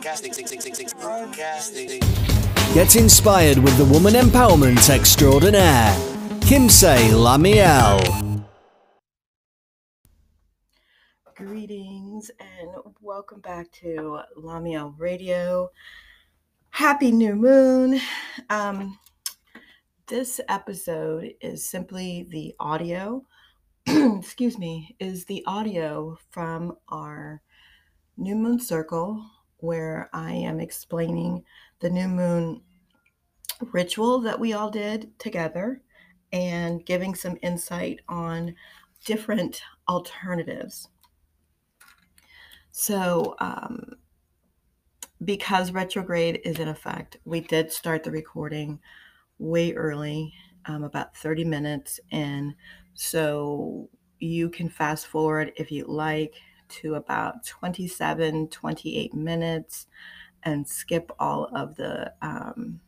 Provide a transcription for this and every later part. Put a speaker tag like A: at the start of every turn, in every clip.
A: Get inspired with the woman empowerment extraordinaire, Kimsey Lamiel.
B: Greetings and welcome back to Lamiel Radio. Happy new moon. Um, this episode is simply the audio, excuse me, is the audio from our new moon circle where I am explaining the new moon ritual that we all did together and giving some insight on different alternatives. So, um, because retrograde is in effect, we did start the recording way early, um, about 30 minutes in. So, you can fast forward if you like to about 27, 28 minutes and skip all of the um,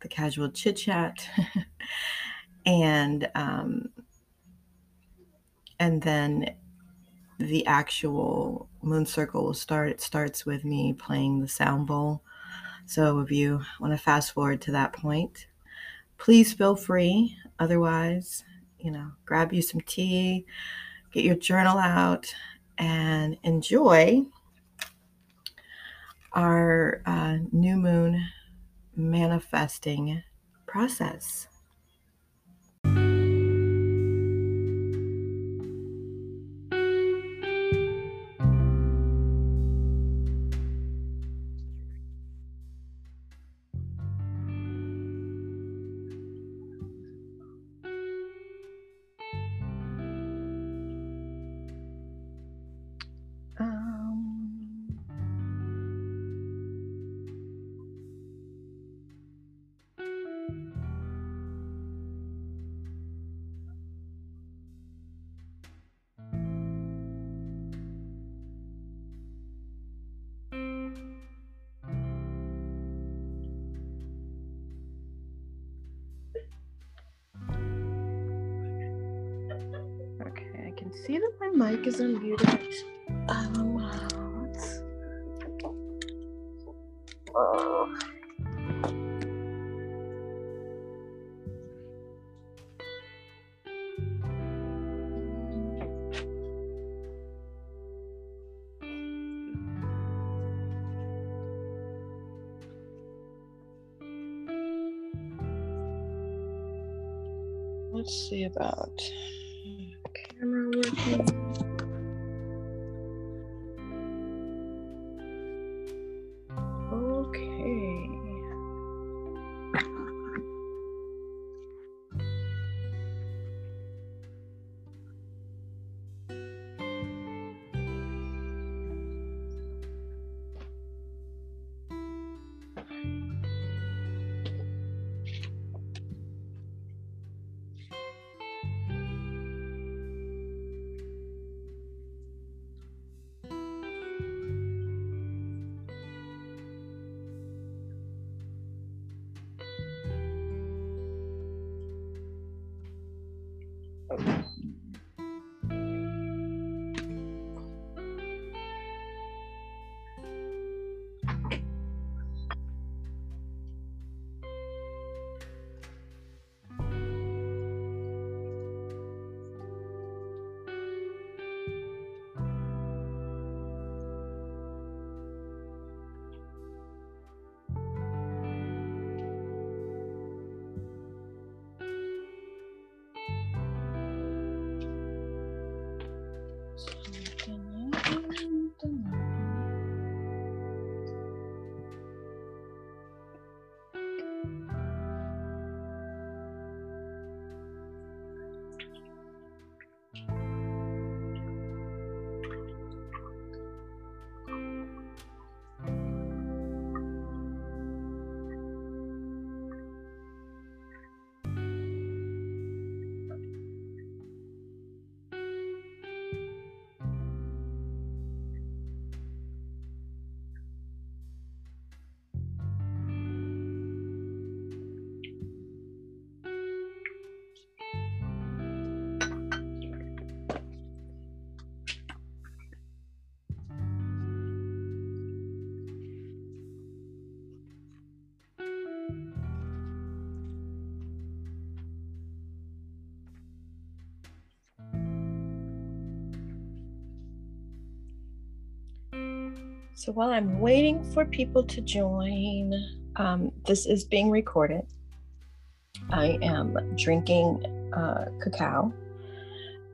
B: the casual chit chat and um, and then the actual moon circle will start. It starts with me playing the sound bowl. So if you want to fast forward to that point, please feel free. Otherwise, you know, grab you some tea, get your journal out, and enjoy our uh, new moon manifesting process. Let's see about So while I'm waiting for people to join, um, this is being recorded. I am drinking uh, cacao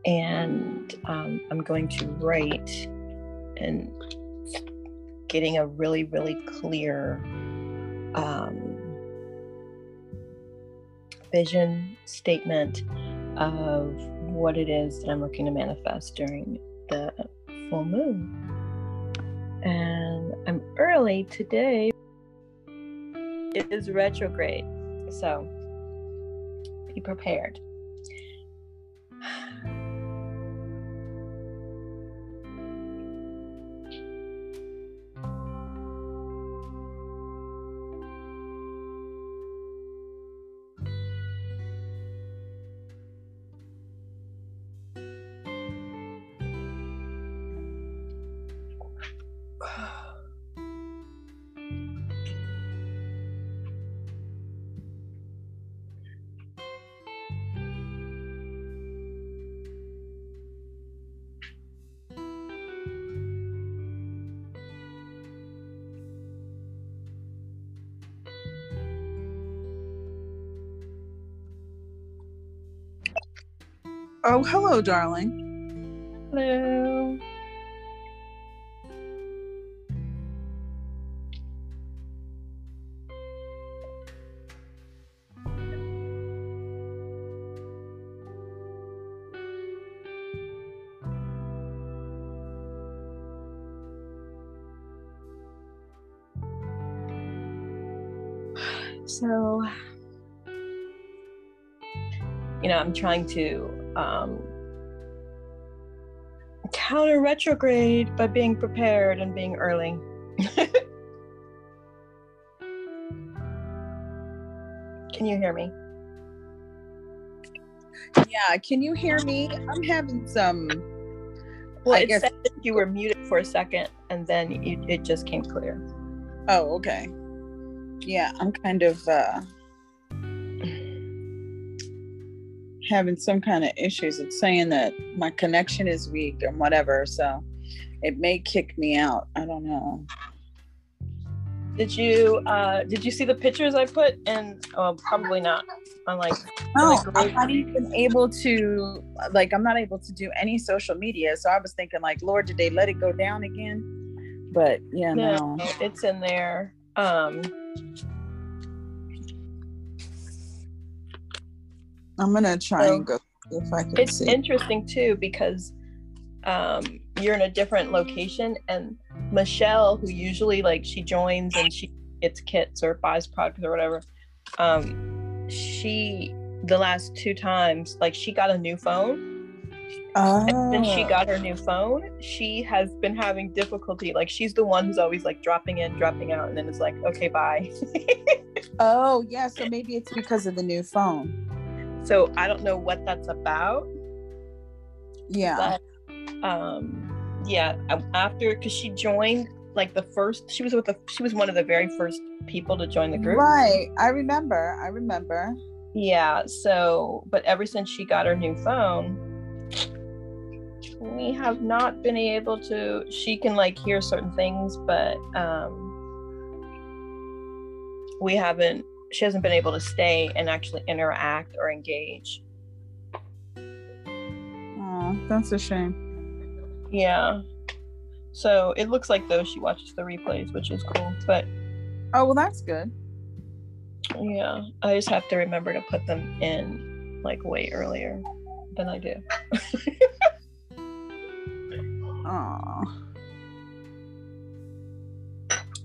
B: and um, I'm going to write and getting a really, really clear um, vision statement of what it is that I'm looking to manifest during the full moon. And I'm early today. It is retrograde. So be prepared.
C: Oh, hello, darling.
B: Hello. So, you know, I'm trying to um, counter retrograde by being prepared and being early. Can you hear me?
C: Yeah, can you hear me? I'm having some.
B: Well,
C: I
B: it
C: guess-
B: said that you were muted for a second and then you, it just came clear.
C: Oh, okay. Yeah, I'm kind of uh having some kind of issues. It's saying that my connection is weak and whatever, so it may kick me out. I don't know.
B: Did you uh did you see the pictures I put And probably not. I'm like,
C: No,
B: Like,
C: I'm not even able to like I'm not able to do any social media. So I was thinking like, Lord, did they let it go down again? But yeah,
B: no,
C: no.
B: it's in there. Um,
C: I'm gonna try
B: So,
C: and go if I can
B: it's
C: see.
B: interesting too because um you're in a different location and Michelle, who usually like she joins and she gets kits or buys products or whatever, um, she the last two times like she got a new phone
C: oh.
B: since she got her new phone, she has been having difficulty. Like she's the one who's always like dropping in, dropping out, and then it's like, okay, bye.
C: Oh yeah, so maybe it's because of the new phone.
B: So I don't know what that's about,
C: Yeah.
B: but um, yeah, after because she joined like the first, she was with the she was one of the very first people to join the group.
C: Right. I remember. I remember.
B: Yeah. So, but ever since she got her new phone, we have not been able to. She can like hear certain things, but um, we haven't. She hasn't been able to stay and actually interact or engage.
C: Oh, that's a shame.
B: Yeah. So it looks like though she watches the replays, which is cool. But
C: Oh well that's good.
B: yeah, I just have to remember to put them in like way earlier than I do.
C: Oh.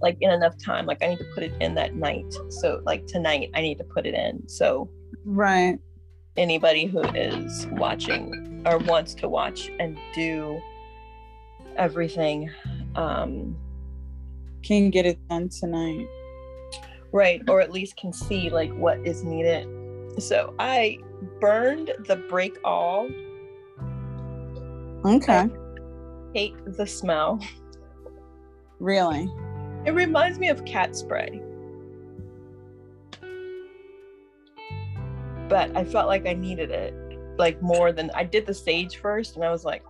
B: Like in enough time. Like I need to put it in that night. So like tonight I need to put it in. So
C: Right.
B: anybody who is watching or wants to watch and do everything um
C: Can get it done tonight.
B: right or at least can see like what is needed. So I burned the break all.
C: Okay.
B: Hate the smell.
C: Really.
B: It reminds me of cat spray. But I felt like I needed it like more than I did the sage first and I was like,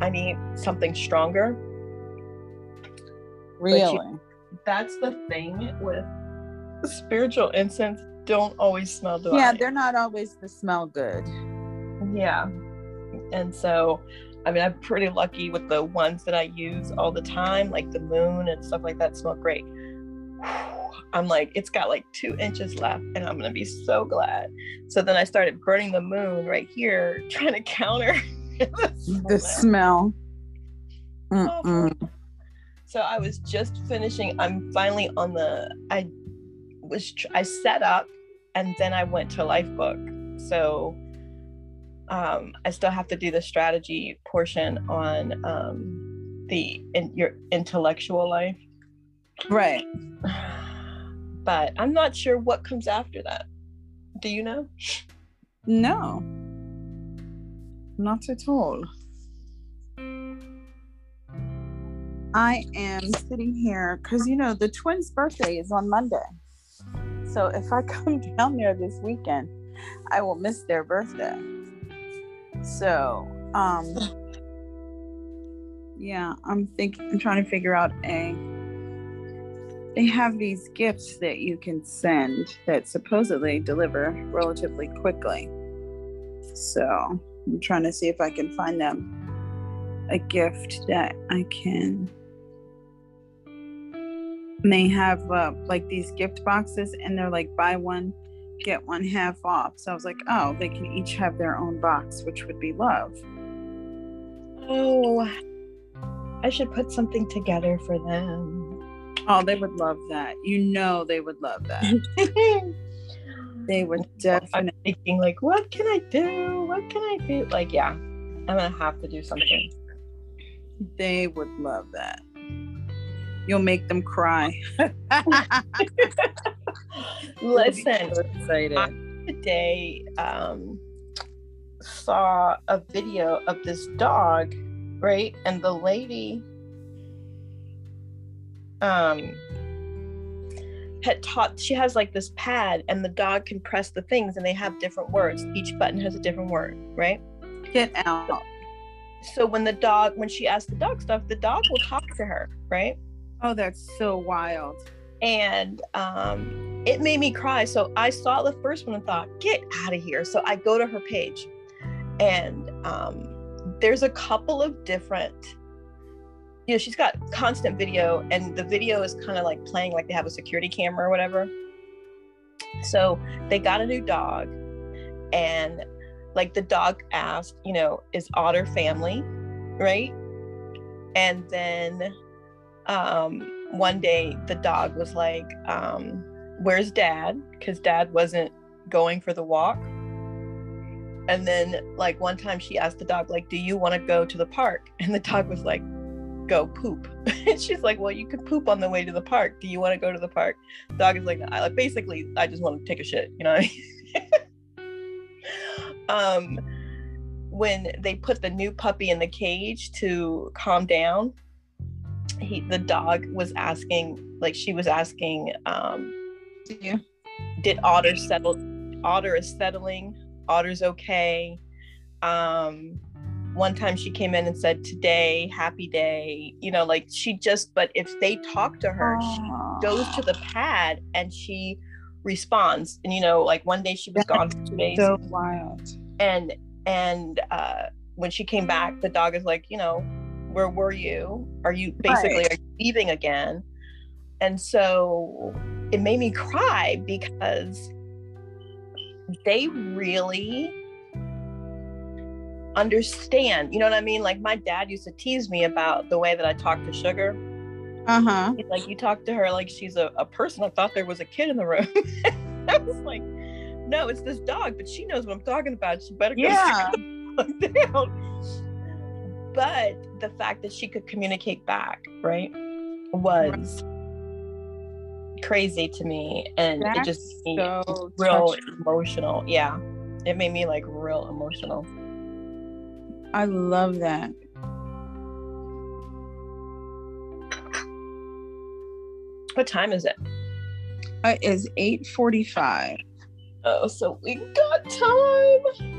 B: I need something stronger.
C: Really?
B: You, that's the thing with spiritual incense. Don't always smell divine.
C: Yeah, they're not always the smell good.
B: Yeah. And so, I mean, I'm pretty lucky with the ones that I use all the time, like the moon and stuff like that, smell great. I'm like, it's got like two inches left, and I'm gonna be so glad. So then I started burning the moon right here, trying to counter
C: the smell.
B: So I was just finishing. I'm finally on the. I was. I set up, and then I went to Lifebook. So um, I still have to do the strategy portion on um, the in your intellectual life.
C: Right.
B: But I'm not sure what comes after that. Do you know?
C: No. Not at all. I am sitting here because you know the twins' birthday is on Monday. So if I come down there this weekend, I will miss their birthday. So, um, yeah, I'm thinking, I'm trying to figure out a. They have these gifts that you can send that supposedly deliver relatively quickly. So I'm trying to see if I can find them a gift that I can. And they have uh, like these gift boxes, and they're like buy one, get one half off. So I was like, oh, they can each have their own box, which would be love.
B: Oh, I should put something together for them.
C: Oh, they would love that. You know, they would love that. they would definitely.
B: I'm thinking like, what can I do? What can I do? Like, yeah, I'm gonna have to do something.
C: They would love that. You'll make them cry.
B: Listen. I today um, saw a video of this dog, right? And the lady um had taught she has like this pad and the dog can press the things and they have different words each button has a different word right
C: Get out.
B: so when the dog when she asks the dog stuff the dog will talk to her right
C: Oh, that's so wild.
B: and um it made me cry. So i saw the first one and thought get out of here. So i go to her page and um there's a couple of different you know she's got constant video and the video is kind of like playing like they have a security camera or whatever. So they got a new dog and like the dog asked you know is otter family? Right? And then um one day the dog was like um where's dad? Because dad wasn't going for the walk. And then like one time she asked the dog like do you want to go to the park? And the dog was like go poop. And she's like well you could poop on the way to the park. Do you want to go to the park? The dog is like i like basically i just want to take a shit you know um when they put the new puppy in the cage to calm down he the dog was asking like she was asking um
C: Yeah.
B: did otter settle otter is settling otter's okay um one time she came in and said today happy day you know like she just but if they talk to her she goes to the pad and she responds and you know like one day she was gone for two days
C: So wild.
B: and and uh when she came back the dog is like you know where were you? Are you basically
C: Right.
B: are you leaving again? And so it made me cry because they really understand you know what i mean? Like my dad used to tease me about the way that i talk to sugar.
C: Uh huh.
B: He's like you talk to her like she's a, a person. I thought there was a kid in the room. I was like no it's this dog but she knows what i'm talking about. She better go
C: Yeah.
B: sit down. But the fact that she could communicate back right was crazy to me and it just made
C: so
B: real
C: touching.
B: emotional yeah it made me like real emotional
C: I love that.
B: what time is it
C: It is eight forty-five.
B: oh so we got time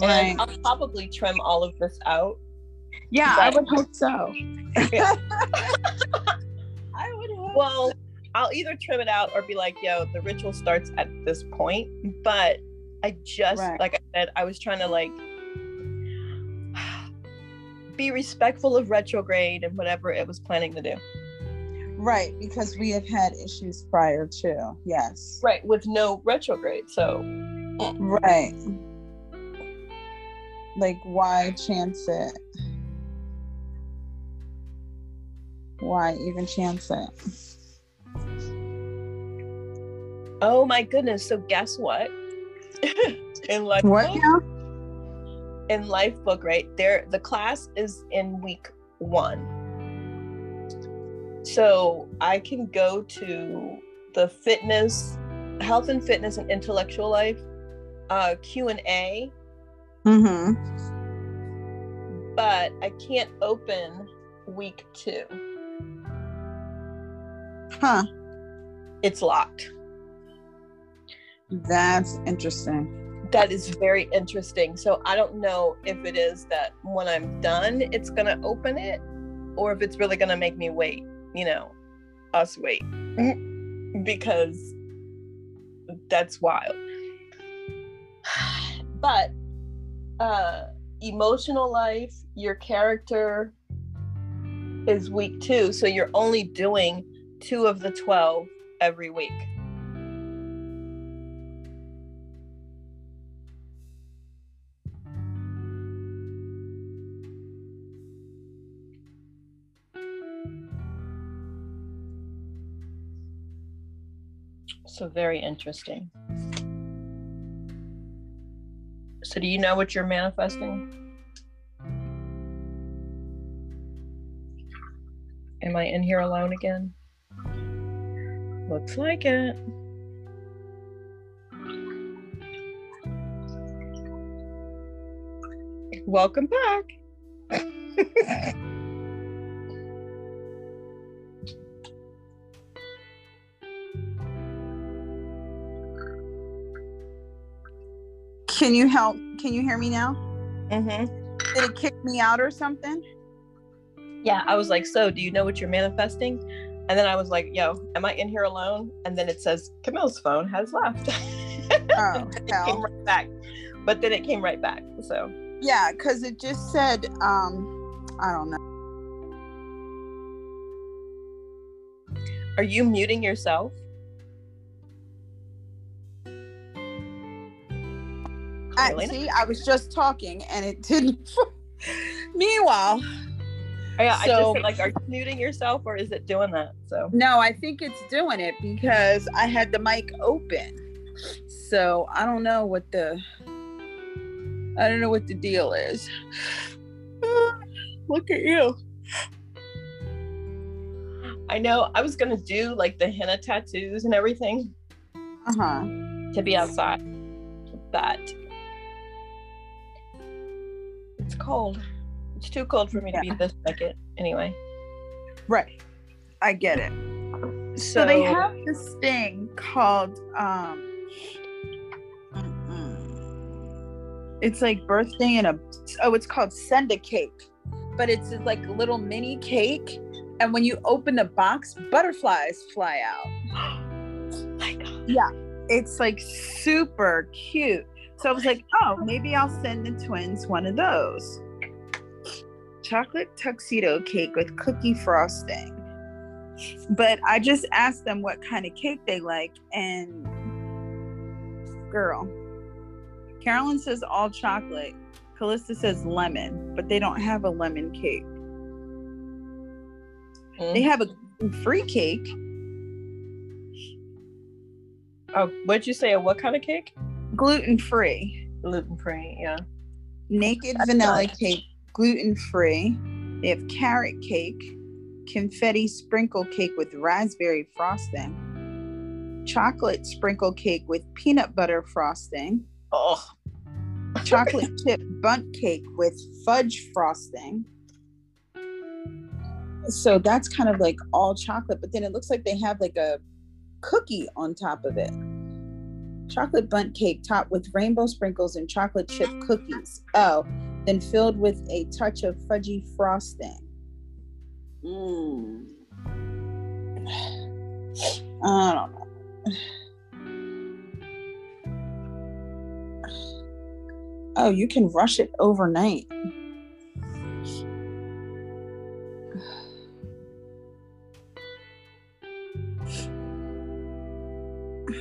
C: Right.
B: and i'll probably trim all of this out
C: Yeah, I would hope so. Yeah. I would hope.
B: Well, I'll either trim it out or be like, yo, the ritual starts at this point. But I just,
C: Right.
B: like I said, I was trying to like be respectful of retrograde and whatever it was planning to do.
C: Right, because we have had issues prior to. Yes.
B: Right. With no retrograde. So,
C: Right. Like, why chance it? Why even chance it?
B: oh my goodness. So, guess what? in life
C: What
B: book, in Lifebook, right? There, the class is in week one. So I can go to the fitness, health and fitness and intellectual life uh, Q and A,
C: Mm-hmm.
B: but I can't open week two.
C: Huh.
B: It's locked.
C: That's interesting.
B: That is very interesting. So I don't know if it is that when I'm done, it's gonna open it, or if it's really gonna make me wait. You know, us wait because that's wild. But uh emotional life, your character is weak too. so you're only doing two of the twelve every week. So very interesting. So do you know what you're manifesting? Am I in here alone again? Looks like it. Welcome back.
C: Can you help? Can you hear me now?
B: hmm
C: Did it kick me out or something?
B: Yeah, I was like, so do you know what you're manifesting? And then I was like, yo, am I in here alone? And then it says Camille's phone has left.
C: Oh,
B: it came right back. But then it came right back. So
C: Yeah, because it just said, um, I don't know.
B: are you muting yourself?
C: I, see, I was just talking and it didn't. Meanwhile,
B: Oh, yeah, I
C: So-
B: just like, are you muting yourself or is it doing that? So
C: no, I think it's doing it because I had the mic open. So I don't know what the I don't know what the deal is.
B: look at you. I know I was gonna do like the henna tattoos and everything
C: Uh-huh.
B: to be outside, but it's cold. It's too cold for me to be this naked anyway.
C: Right. I get it.
B: So,
C: So, they have this thing called um it's like birthday and a oh it's called send a cake but it's like a little mini cake and when you open the box butterflies fly out
B: my God.
C: it's like super cute so i was like oh maybe i'll send the twins one of those chocolate tuxedo cake with cookie frosting but i just asked them what kind of cake they like and girl carolyn says all chocolate callista says lemon but they don't have a lemon cake they mm. have a free cake
B: Oh, what'd you say? A what kind of cake?
C: gluten free
B: Gluten free. Yeah.
C: naked
B: That's
C: vanilla
B: nice.
C: cake, gluten free. They have carrot cake, confetti sprinkle cake with raspberry frosting, chocolate sprinkle cake with peanut butter frosting,
B: Oh,
C: chocolate chip Bundt cake with fudge frosting. So that's kind of like all chocolate, but then it looks like they have like a cookie on top of it. Chocolate Bundt cake topped with rainbow sprinkles and chocolate chip cookies. Oh, then filled with a touch of fudgy frosting. Mm. I don't know. Oh, you can rush it overnight.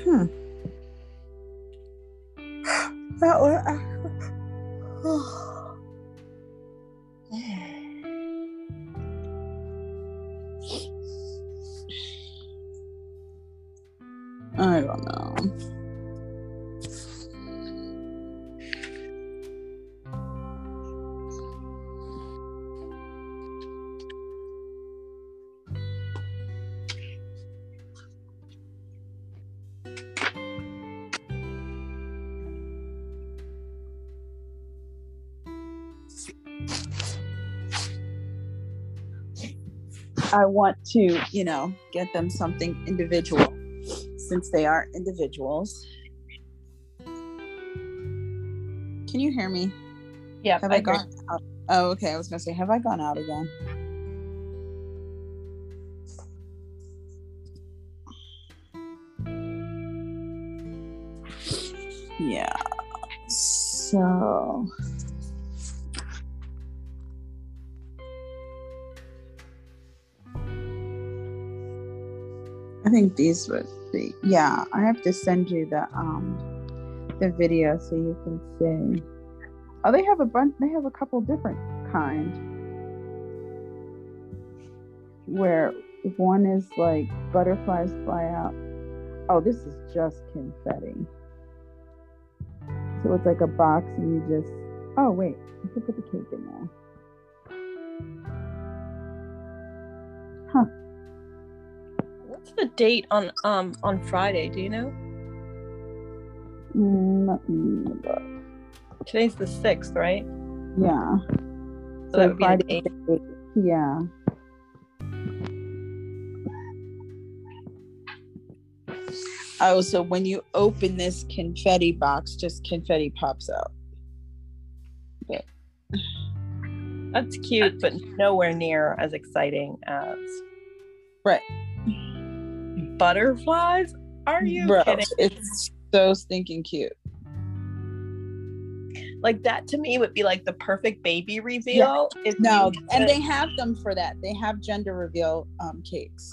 C: Hmm. Want to, you know, get them something individual since they are individuals. Can you hear me?
B: Yeah.
C: Have I, I gone out? Oh, okay. I was gonna say, have I gone out again? Yeah. So think these would be yeah, I have to send you the um the video so you can see. Oh, they have a bunch they have a couple different kind. Where one is like butterflies fly out. Oh, this is just confetti. So it's like a box and you just oh wait, you can put the cake in there. Huh
B: what's the date on um on Friday? Do you know?
C: Mm,
B: Today's the sixth, right?
C: Yeah.
B: So, so that would Friday, be the
C: eighth. Yeah. Oh, so when you open this confetti box, just confetti pops out.
B: But that's cute, but nowhere near as exciting as
C: right
B: butterflies? Are you
C: Bro,
B: kidding?
C: It's so stinking cute.
B: Like that to me would be like the perfect baby reveal.
C: Yeah. No, and they have them for that. They have gender reveal um, cakes.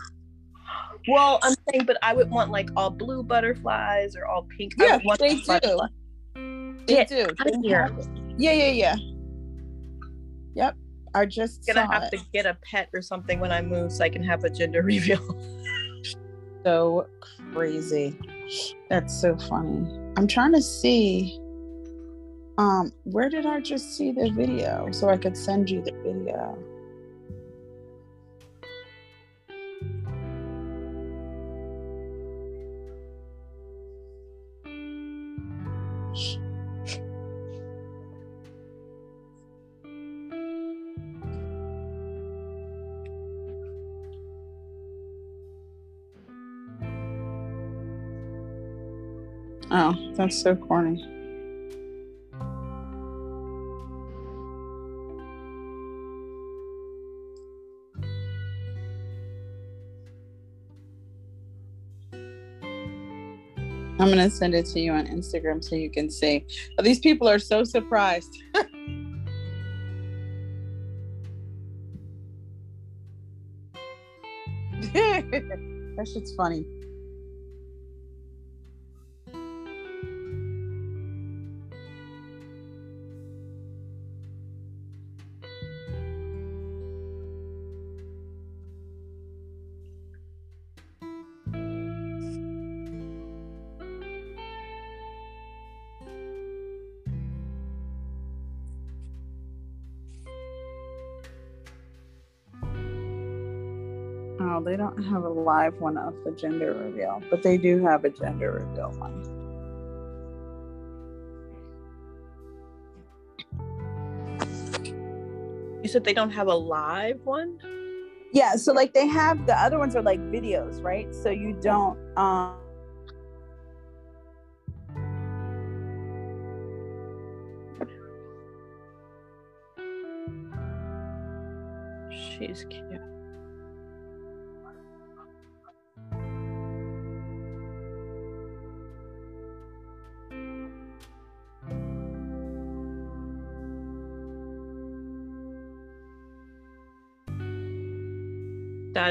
B: Well, I'm saying, but I would want like all blue butterflies or all pink.
C: Yeah, they do. They Get do. They yeah, yeah, yeah. Yep. I just
B: I'm gonna have it. to get a pet or something when I move so I can have a gender reveal
C: so crazy. That's so funny. I'm trying to see um where did I just see the video so I could send you the video. That's so corny. I'm gonna send it to you on Instagram so you can see. Oh, these people are so surprised. that shit's funny. They don't have a live one of the gender reveal, but they do have a gender reveal one.
B: You said they don't have a live one?
C: Yeah, so like they have the other ones are like videos, right? So you don't um
B: She's cute.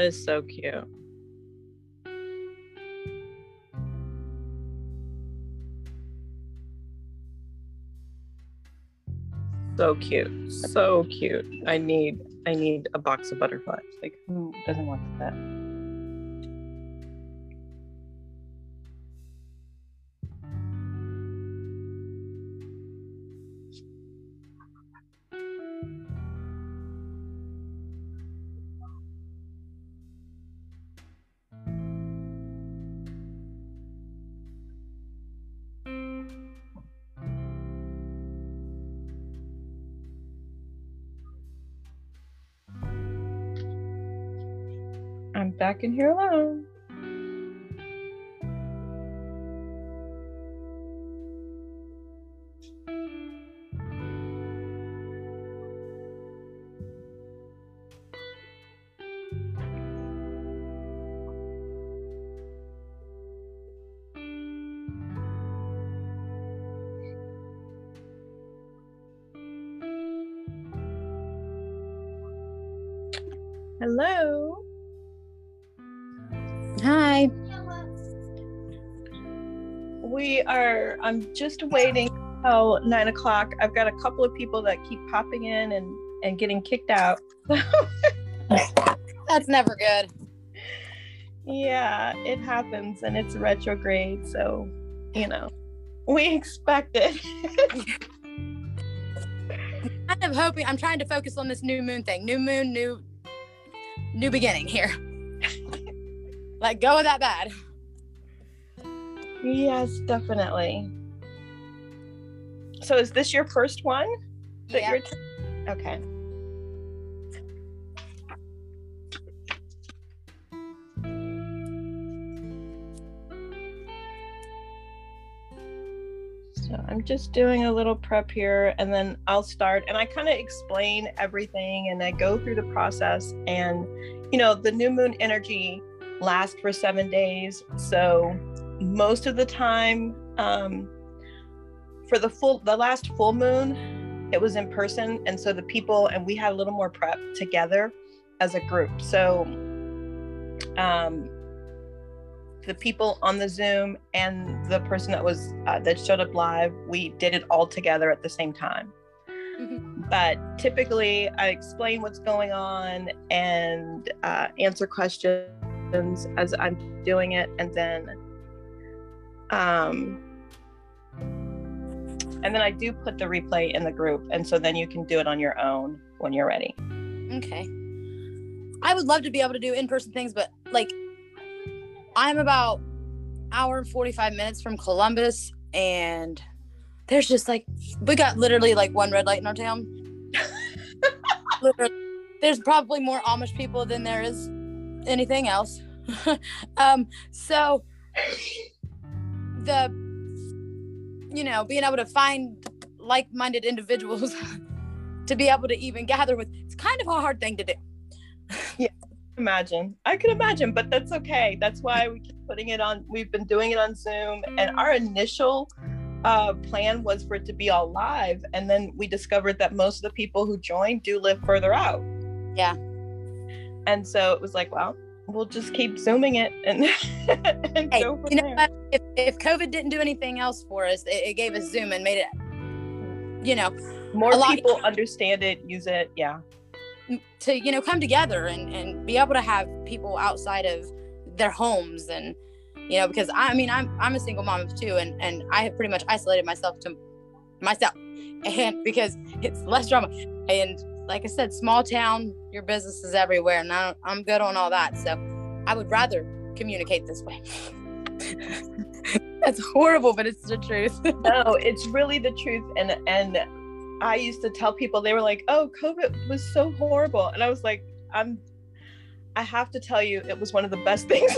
B: That is so cute. So cute. So cute. I need I need a box of butterflies. Like who doesn't want that? In here alone. I'm just waiting till nine o'clock. I've got a couple of people that keep popping in and, and getting kicked out.
D: That's never good.
B: yeah, it happens and it's retrograde. So, you know, we expect it.
D: kind of hoping I'm trying to focus on this new moon thing. New moon, new new beginning here. Let go of that bad.
B: yes, definitely. So, is this your first one that
D: Yeah.
B: you're? T- okay. So I'm just doing a little prep here and then I'll start and I kind of explain everything and I go through the process and you know the new moon energy lasts for 7 days so most of the time um for the full the last full moon it was in person and so the people and we had a little more prep together as a group. So um the people on the zoom and the person that was uh, that showed up live we did it all together at the same time. But typically i explain what's going on and uh, answer questions as i'm doing it and then um and then i do put the replay in the group and so then you can do it on your own when you're ready
D: Okay. I would love to be able to do in-person things, but like I'm about hour and 45 minutes from Columbus and there's just like we got literally like one red light in our town. literally. There's probably more Amish people than there is anything else. um so the you know, being able to find like-minded individuals to be able to even gather with it's kind of a hard thing to do.
B: Yeah, imagine. I can imagine but that's okay. That's why we keep putting it on we've been doing it on zoom and our initial uh, plan was for it to be all live and then we discovered that most of the people who joined do live further out.
D: Yeah.
B: and so it was like well we'll just keep zooming it and, and
D: Hey, you know
B: there.
D: what? If, if COVID didn't do anything else for us, it, it gave us Zoom and made it, you know,
B: more
D: a lot-
B: people understand it use it yeah
D: to you know come together and and be able to have people outside of their homes and you know because I mean I'm I'm a single mom of two and and I have pretty much isolated myself to myself and because it's less drama and like I said small town your business is everywhere and I, I'm good on all that so I would rather communicate this way. That's horrible, but it's the truth.
B: no it's really the truth and and i used to tell people they were like oh covid was so horrible and i was like i'm i have to tell you it was one of the best things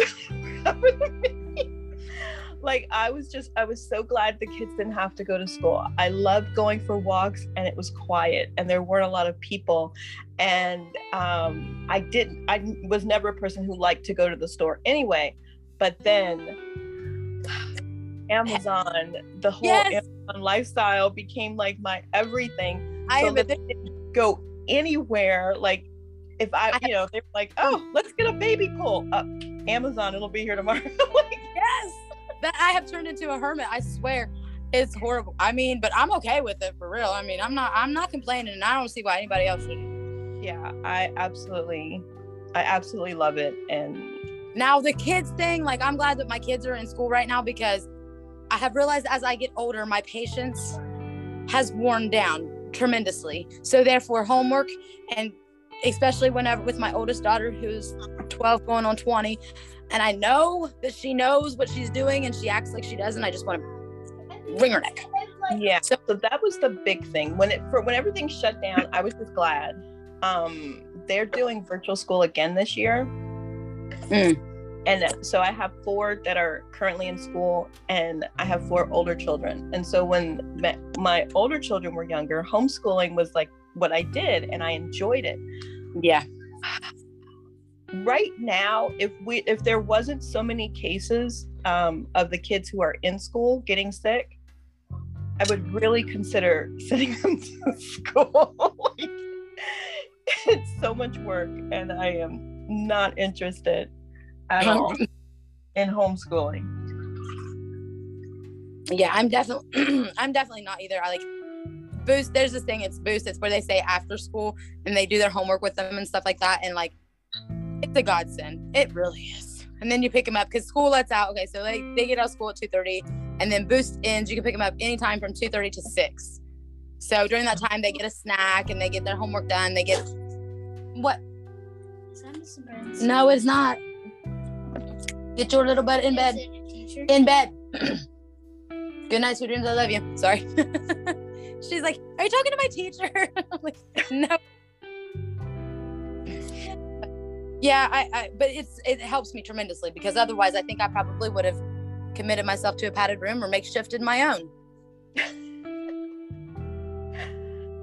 B: like i was just i was so glad the kids didn't have to go to school i loved going for walks and it was quiet and there weren't a lot of people and um i didn't i was never a person who liked to go to the store anyway but then amazon the whole
D: Yes.
B: Amazon lifestyle became like my everything
D: I
B: so
D: am
B: that
D: a
B: I didn't go anywhere like if I, you know, they're like, oh, let's get a baby pool. Uh, Amazon, it'll be here tomorrow. like,
D: yes, that I have turned into a hermit. I swear, it's horrible. I mean, but I'm okay with it for real. I mean, I'm not, I'm not complaining, and I don't see why anybody else should.
B: Yeah, I absolutely, I absolutely love it. And
D: now the kids thing, like, I'm glad that my kids are in school right now because I have realized as I get older, my patience has worn down tremendously. So therefore, homework and especially whenever with my oldest daughter who's 12 going on 20 and i know that she knows what she's doing and she acts like she doesn't. I just want to wring her neck.
B: Yeah so, so that was the big thing. When it for when everything shut down i was just glad. Um they're doing virtual school again this year. Mm. and so i have four that are currently in school and i have four older children. And so when my, my older children were younger homeschooling was like what i did and i enjoyed it.
D: Yeah.
B: Right now, if we if there wasn't so many cases um, of the kids who are in school getting sick, I would really consider sending them to school. like, it's so much work, and I am not interested at all in homeschooling.
D: Yeah, I'm definitely I'm definitely not either. I like boost there's this thing it's boost it's where they say after school and they do their homework with them and stuff like that and like it's a godsend. It really is. And then you pick them up because school lets out. Okay so they, they get out of school at 2.30 and then boost ends you can pick them up anytime from 2.30 to 6 so during that time they get a snack and they get their homework done. They get what? No it's not. Get your little butt in bed. In bed. Good night sweet dreams. I love you. Sorry. She's like, Are you talking to my teacher? I'm like, No. Yeah, I, I but it's it helps me tremendously because otherwise I think I probably would have committed myself to a padded room or makeshifted my own.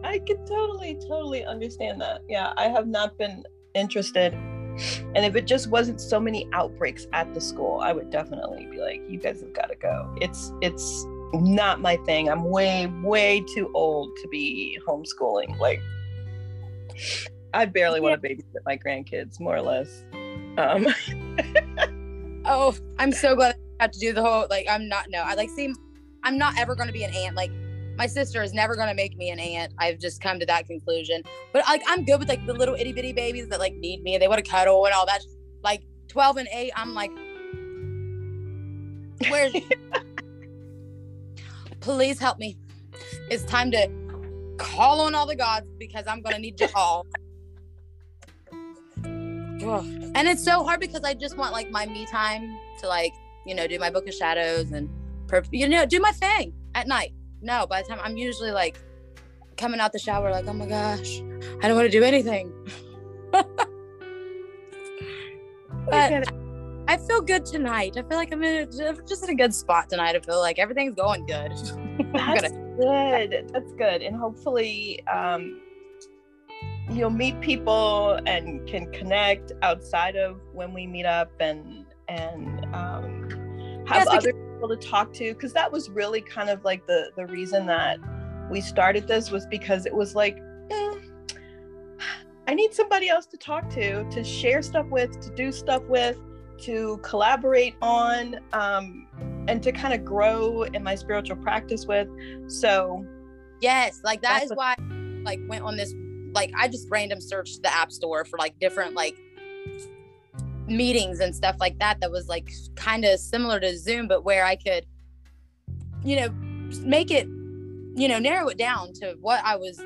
B: I could totally, totally understand that. Yeah, I have not been interested. And if it just wasn't so many outbreaks at the school, I would definitely be like, you guys have got to go. It's it's not my thing. I'm way, way too old to be homeschooling. Like, I barely yeah. want to babysit my grandkids, more or less. Um.
D: oh, I'm so glad I have to do the whole like. I'm not no. I like seem I'm not ever going to be an aunt. Like my sister is never going to make me an aunt. I've just come to that conclusion. But like I'm good with like the little itty bitty babies that like need me. and They want to cuddle and all that. Like 12 and 8, I'm like, where's please help me. It's time to call on all the gods because I'm gonna need you all. And it's so hard because I just want like my me time to like, you know, do my book of shadows and you know, do my thing at night. No, by the time I'm usually like coming out the shower, like, oh my gosh, I don't want to do anything. but I feel good tonight. I feel like I'm in a, just in a good spot tonight. I feel like everything's going good.
B: That's good. That's good. And hopefully, um, you'll meet people and can connect outside of when we meet up and and um, have yes, other people to talk to because that was really kind of like the the reason that we started this was because it was like eh, I need somebody else to talk to, to share stuff with, to do stuff with, to collaborate on um, and to kind of grow in my spiritual practice with. So,
D: yes, like that is why like went on this like I just random searched the app store for like different like meetings and stuff like that that was like kind of similar to Zoom but where I could you know make it you know narrow it down to what I was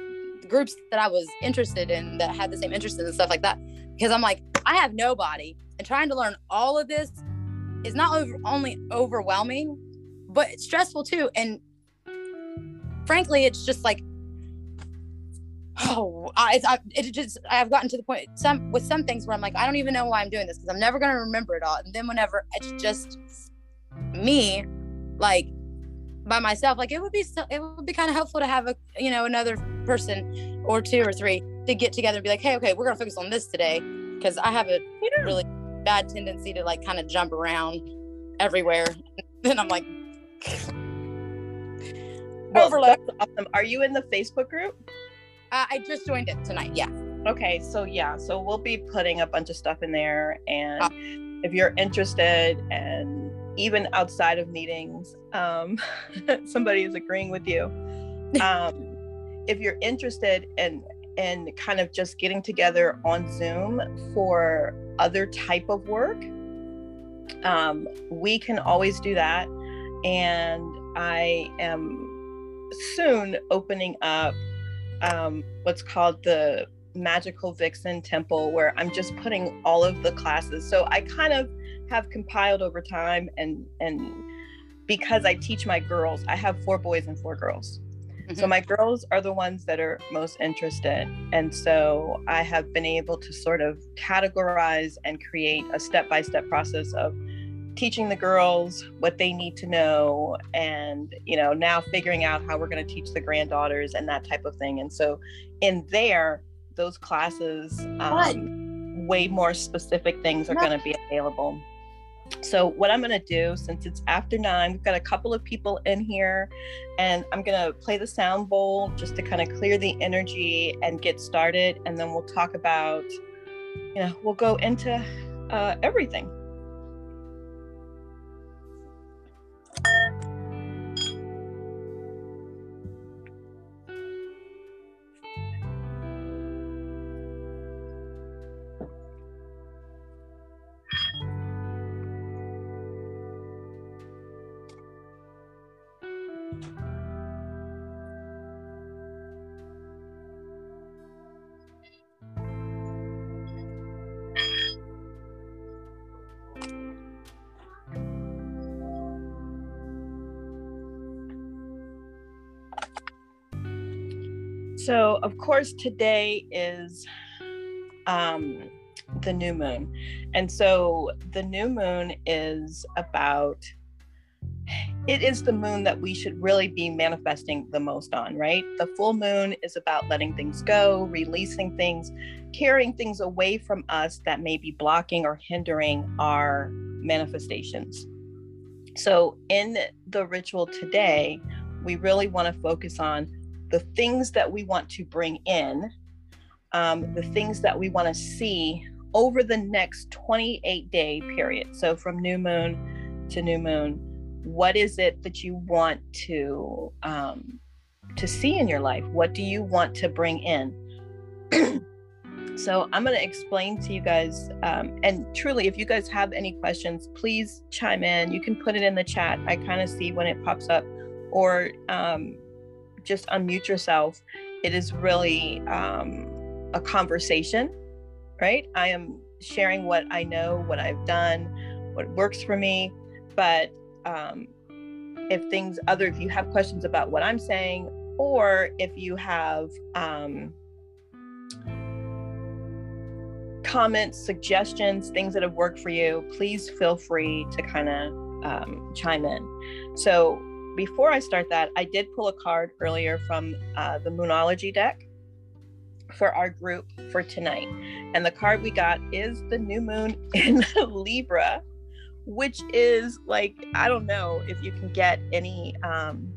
D: groups that I was interested in that had the same interests and stuff like that because I'm like I have nobody and trying to learn all of this is not over, only overwhelming, but it's stressful too. And frankly, it's just like, oh, I, I, it just, I've gotten to the point some with some things where I'm like, I don't even know why I'm doing this because I'm never going to remember it all. And then whenever it's just me, like by myself, like it would be, so, it would be kind of helpful to have a, you know, another person or two or three to get together and be like, hey, okay, we're going to focus on this today because I have a really bad tendency to like kind of jump around everywhere. then I'm like,
B: well. Awesome. Are you in the Facebook group?
D: Uh, I just joined it tonight. Yeah.
B: Okay, so yeah, so we'll be putting a bunch of stuff in there, and if you're interested, and even outside of meetings, um, somebody is agreeing with you. Um, if you're interested in in kind of just getting together on Zoom for other type of work, um, we can always do that. And I am soon opening up um, what's called the Magical Vixen Temple, where I'm just putting all of the classes. So I kind of have compiled over time, and and because I teach my girls, I have four boys and four girls. Mm-hmm. So my girls are the ones that are most interested. And so I have been able to sort of categorize and create a step by step process of teaching the girls what they need to know and you know now figuring out how we're going to teach the granddaughters and that type of thing. And so in there those classes um, way more specific things are going to be available. So what i'm going to do since it's after nine we've got a couple of people in here and i'm going to play the sound bowl just to kind of clear the energy and get started and then we'll talk about you know we'll go into uh, everything So, of course, today is um, the new moon. And so the new moon is about, it is the moon that we should really be manifesting the most on, right? The full moon is about letting things go, releasing things, carrying things away from us that may be blocking or hindering our manifestations. So, in the ritual today, we really want to focus on the things that we want to bring in, um, the things that we want to see over the next 28 day period. So from new moon to new moon, what is it that you want to um, to see in your life? What do you want to bring in? so I'm going to explain to you guys, um, and truly, if you guys have any questions, please chime in. You can put it in the chat. I kind of see when it pops up, or um, just unmute yourself. It is really um, a conversation, right? I am sharing what I know, what I've done, what works for me. But um, if things other, if you have questions about what I'm saying, or if you have um, comments, suggestions, things that have worked for you, please feel free to kind of um, chime in. So before I start that, I did pull a card earlier from uh, the Moonology deck for our group for tonight. And the card we got is the new moon in Libra, which is like, I don't know if you can get any um,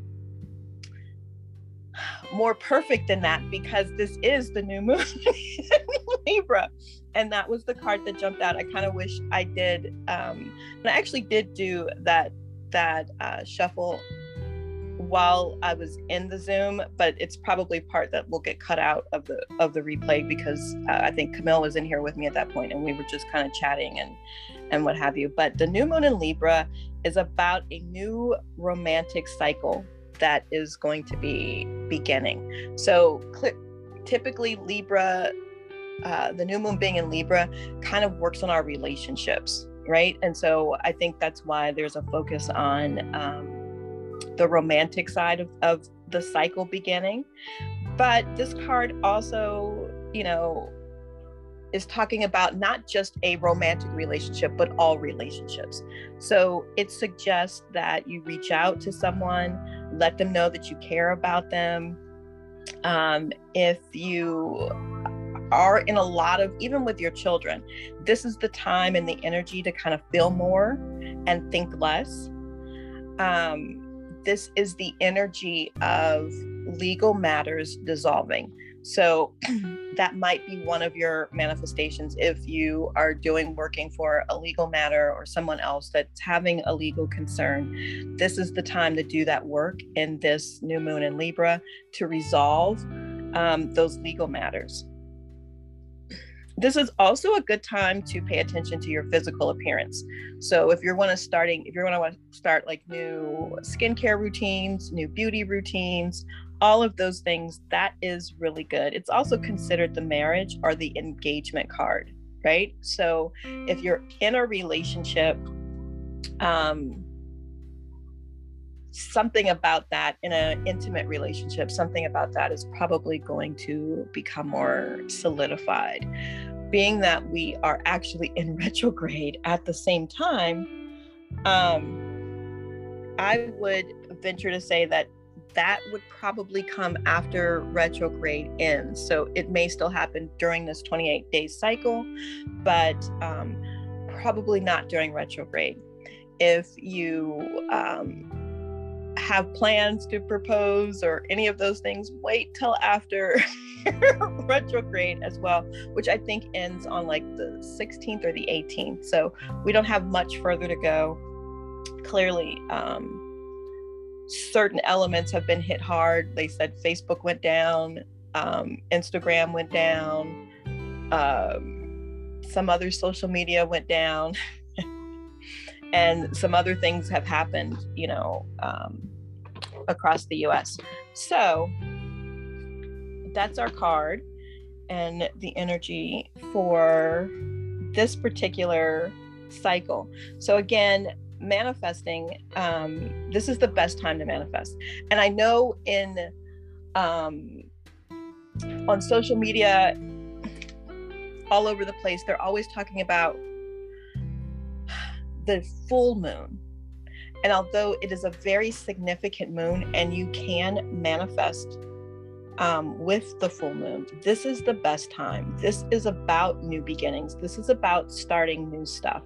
B: more perfect than that because this is the new moon in Libra. And that was the card that jumped out. I kind of wish I did. Um, and I actually did do that that uh, shuffle while I was in the Zoom, but it's probably part that will get cut out of the of the replay because uh, I think Camille was in here with me at that point, and we were just kind of chatting and and what have you. But the new moon in Libra is about a new romantic cycle that is going to be beginning. So typically Libra, uh, the new moon being in Libra, kind of works on our relationships, right? And so I think that's why there's a focus on. Um, the romantic side of, of the cycle beginning. But this card also, you know, is talking about not just a romantic relationship, but all relationships. So it suggests that you reach out to someone, let them know that you care about them. Um, if you are in a lot of, even with your children, this is the time and the energy to kind of feel more and think less. Um, this is the energy of legal matters dissolving. So that might be one of your manifestations if you are doing working for a legal matter or someone else that's having a legal concern. This is the time to do that work in this new moon in Libra to resolve um, those legal matters. This is also a good time to pay attention to your physical appearance. So if you're want to starting, if you're going to want to start like new skincare routines, new beauty routines, all of those things, that is really good. It's also considered the marriage or the engagement card, right? So if you're in a relationship, um, something about that in an intimate relationship, something about that is probably going to become more solidified. Being that we are actually in retrograde at the same time, um, I would venture to say that that would probably come after retrograde ends. So it may still happen during this 28 day cycle, but um, probably not during retrograde. If you um, have plans to propose or any of those things, wait till after retrograde as well, which I think ends on like the 16th or the 18th. So we don't have much further to go. Clearly, um, certain elements have been hit hard. They said Facebook went down, um, Instagram went down, um, some other social media went down, and some other things have happened, you know, um, across the US. So that's our card and the energy for this particular cycle. So again, manifesting um, this is the best time to manifest and i know in um, on social media all over the place they're always talking about the full moon and although it is a very significant moon and you can manifest um, with the full moon this is the best time this is about new beginnings this is about starting new stuff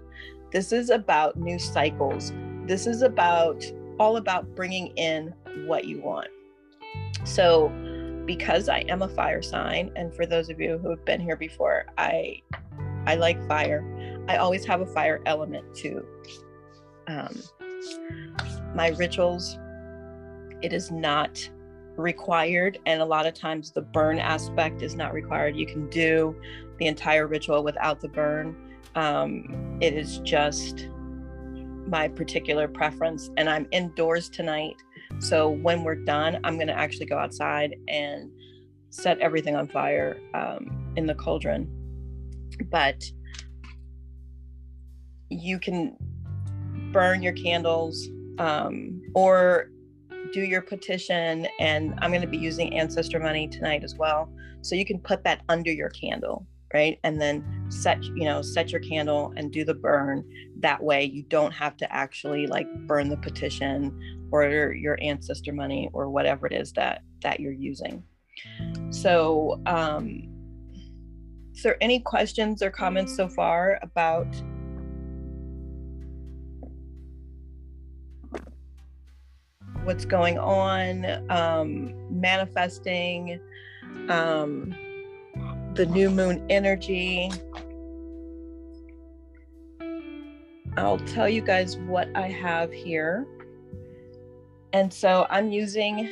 B: this is about new cycles. This is about all about bringing in what you want. So, because I am a fire sign, and for those of you who have been here before, I I like fire. I always have a fire element to um, my rituals. It is not required, and a lot of times the burn aspect is not required. You can do the entire ritual without the burn um, it is just my particular preference, and I'm indoors tonight. So when we're done, I'm going to actually go outside and set everything on fire um, in the cauldron. But you can burn your candles um, or do your petition. And I'm going to be using ancestor money tonight as well. So you can put that under your candle right and then set you know set your candle and do the burn that way you don't have to actually like burn the petition or your ancestor money or whatever it is that that you're using so um is there any questions or comments so far about what's going on um manifesting um the new moon energy. I'll tell you guys what I have here. And so I'm using,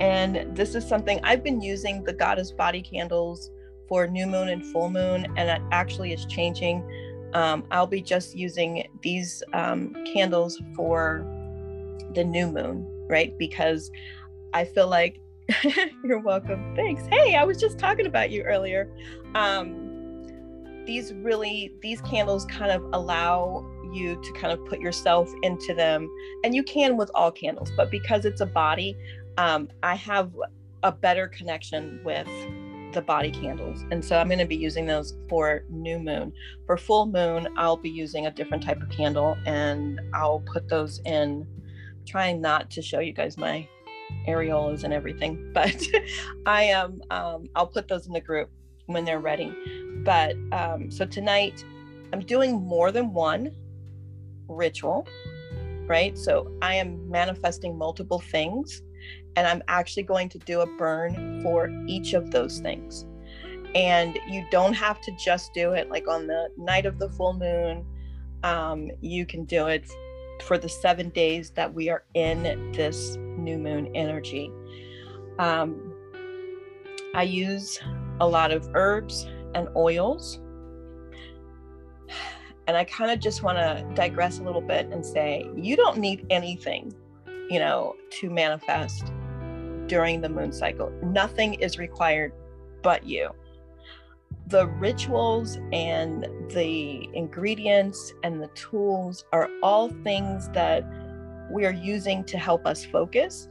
B: and this is something I've been using the goddess body candles for new moon and full moon, and it actually is changing. Um, I'll be just using these um, candles for the new moon, right? Because I feel like You're welcome. Thanks. Hey, I was just talking about you earlier. Um, these really, these candles kind of allow you to kind of put yourself into them, and you can with all candles, but because it's a body, um, I have a better connection with the body candles. And so I'm going to be using those for new moon. For full moon, I'll be using a different type of candle and I'll put those in, trying not to show you guys my areolas and everything. But I am, um, I'll put those in the group when they're ready. But um, so tonight, I'm doing more than one ritual, right? So I am manifesting multiple things. and I'm actually going to do a burn for each of those things. And you don't have to just do it like on the night of the full moon. Um, you can do it for the seven days that we are in this new moon energy. Um, I use a lot of herbs and oils. And I kind of just want to digress a little bit and say you don't need anything, you know, to manifest during the moon cycle. Nothing is required but you. The rituals and the ingredients and the tools are all things that we are using to help us focus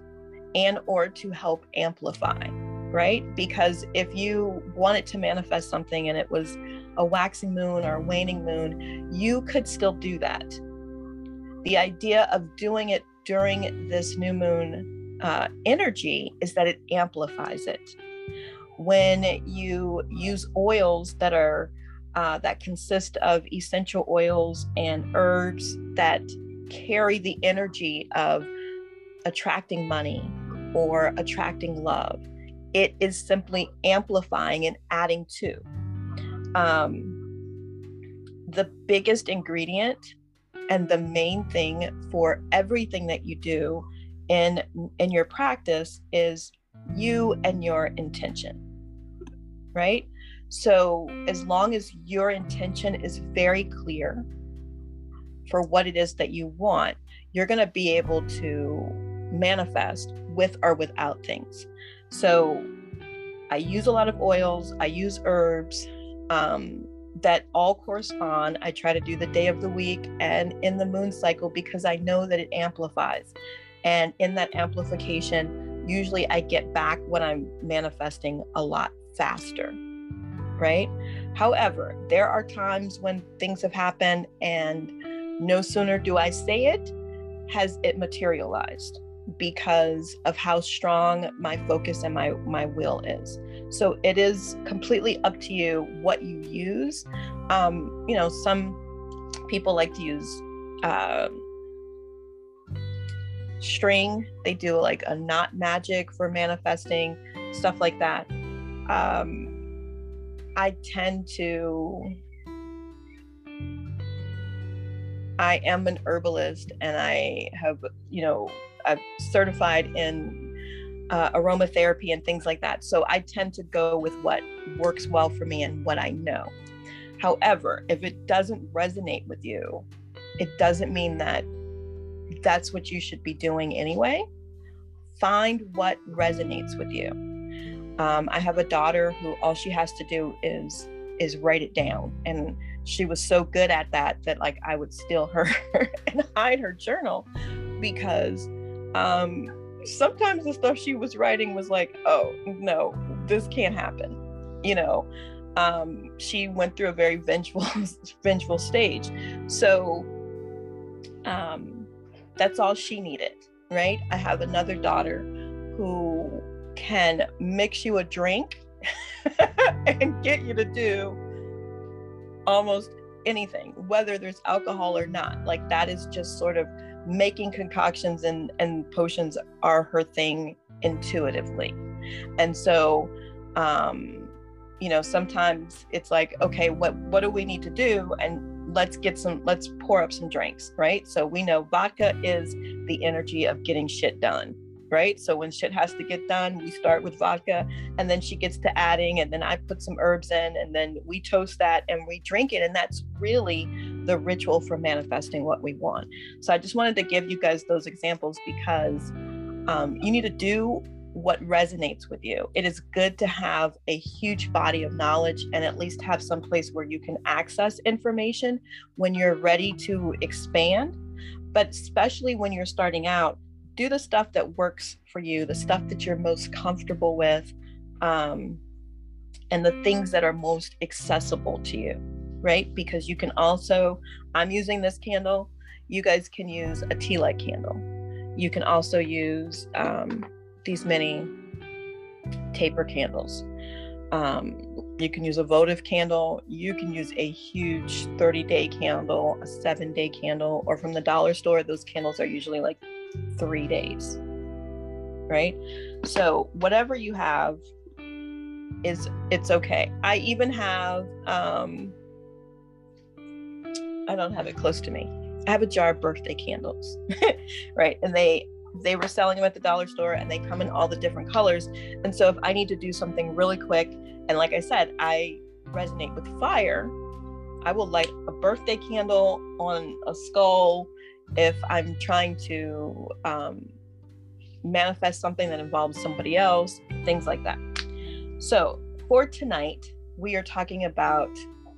B: and or to help amplify right because if you wanted to manifest something and it was a waxing moon or a waning moon you could still do that the idea of doing it during this new moon uh, energy is that it amplifies it. When you use oils that are uh, that consist of essential oils and herbs that carry the energy of attracting money or attracting love, it is simply amplifying and adding to. Um, the biggest ingredient and the main thing for everything that you do in in your practice is you and your intention right so as long as your intention is very clear for what it is that you want you're going to be able to manifest with or without things so i use a lot of oils i use herbs um, that all correspond. I try to do the day of the week and in the moon cycle because I know that it amplifies. And in that amplification, usually I get back what I'm manifesting a lot faster. Right. However, there are times when things have happened, and no sooner do I say it, has it materialized because of how strong my focus and my my will is so it is completely up to you what you use um you know some people like to use uh, string. They do like a knot magic for manifesting, stuff like that. Um, I tend to. I am an herbalist and I have, you know, I'm certified in uh, aromatherapy and things like that. So I tend to go with what works well for me and what I know. However, if it doesn't resonate with you, it doesn't mean that that's what you should be doing anyway. Find what resonates with you. Um, I have a daughter who all she has to do is is write it down, and she was so good at that that like I would steal her and hide her journal because um, sometimes the stuff she was writing was like, oh no, this can't happen, you know. Um, she went through a very vengeful vengeful stage, so um, that's all she needed, right? I have another daughter who can mix you a drink and get you to do almost anything, whether there's alcohol or not. Like that is just sort of making concoctions and, and potions are her thing intuitively. And so, um, you know, sometimes it's like, okay, what what do we need to do? And let's get some let's pour up some drinks right so we know vodka is the energy of getting shit done right so when shit has to get done we start with vodka and then she gets to adding and then i put some herbs in and then we toast that and we drink it and that's really the ritual for manifesting what we want so i just wanted to give you guys those examples because um, you need to do what resonates with you. It is good to have a huge body of knowledge and at least have some place where you can access information when you're ready to expand. But especially when you're starting out, do the stuff that works for you, the stuff that you're most comfortable with, um, and the things that are most accessible to you, right? Because you can also, I'm using this candle, you guys can use a tea light candle. You can also use, um, these many taper candles. Um, you can use a votive candle. You can use a huge 30 day candle, a seven day candle, or from the dollar store, those candles are usually like three days. right? So whatever you have is it's okay. I even have um I don't have it close to me. I have a jar of birthday candles, right? And they they were selling them at the dollar store and they come in all the different colors. And so if I need to do something really quick, and like I said, I resonate with fire, I will light a birthday candle on a skull if I'm trying to um, manifest something that involves somebody else, things like that. So for tonight, we are talking about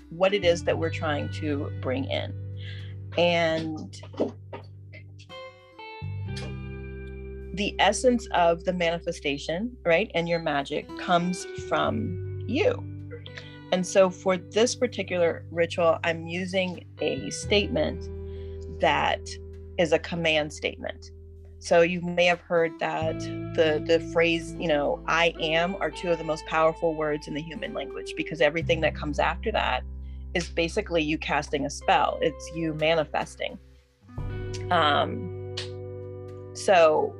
B: what it is that we're trying to bring in. And the essence of the manifestation, right, and your magic comes from you. And so for this particular ritual, I'm using a statement that is a command statement. So you may have heard that the the phrase, you know, I am are two of the most powerful words in the human language because everything that comes after that is basically you casting a spell. It's you manifesting. Um so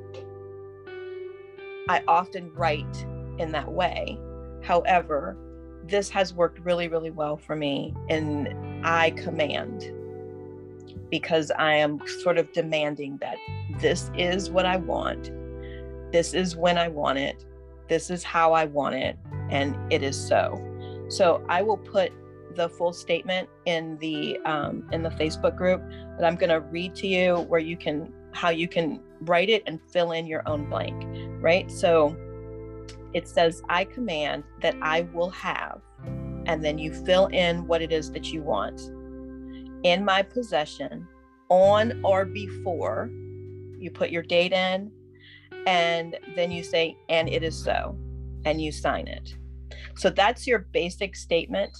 B: I often write in that way. However, this has worked really, really well for me and I command because I am sort of demanding that this is what I want. This is when I want it. This is how I want it. And it is so. So I will put the full statement in the um, in the Facebook group that I'm going to read to you where you can how you can write it and fill in your own blank, right? So it says, I command that I will have, and then you fill in what it is that you want in my possession on or before. You put your date in, and then you say, and it is so, and you sign it. So that's your basic statement.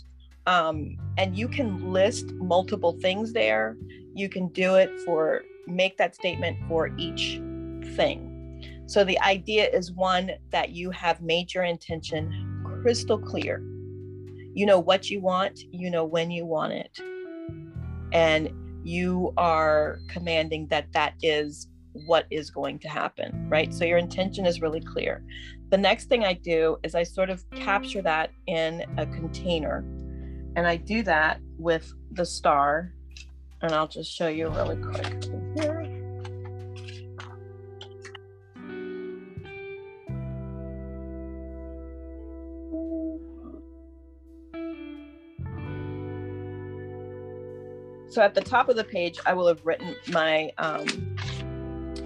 B: Um, and you can list multiple things there. You can do it for make that statement for each thing. So the idea is one that you have made your intention crystal clear. You know what you want, you know when you want it. And you are commanding that that is what is going to happen, right? So your intention is really clear. The next thing I do is I sort of capture that in a container. And I do that with the star and I'll just show you really quick So at the top of the page, I will have written my um,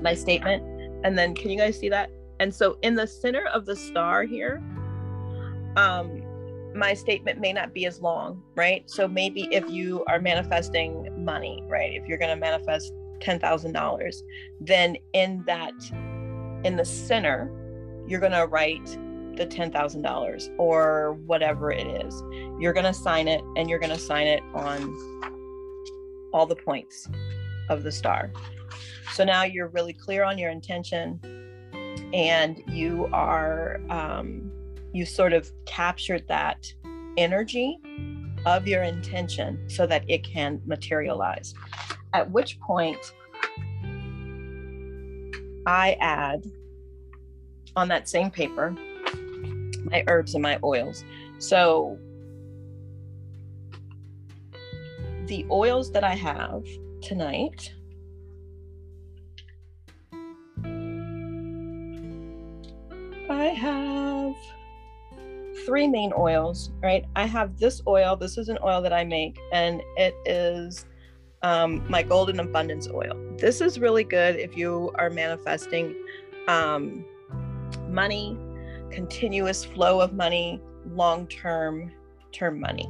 B: my statement, and then can you guys see that? And so in the center of the star here, um, my statement may not be as long, right? So maybe if you are manifesting money, right? If you're going to manifest $10,000, then in that, in the center, you're going to write the $10,000 or whatever it is. You're going to sign it and you're going to sign it on all the points of the star. So now you're really clear on your intention and you are um, you sort of captured that energy of your intention so that it can materialize. At which point, I add on that same paper my herbs and my oils. So, the oils that I have tonight. I have three main oils, right? I have this oil. This is an oil that I make, and it is um, my golden abundance oil. This is really good if you are manifesting um, money, continuous flow of money, long term term money.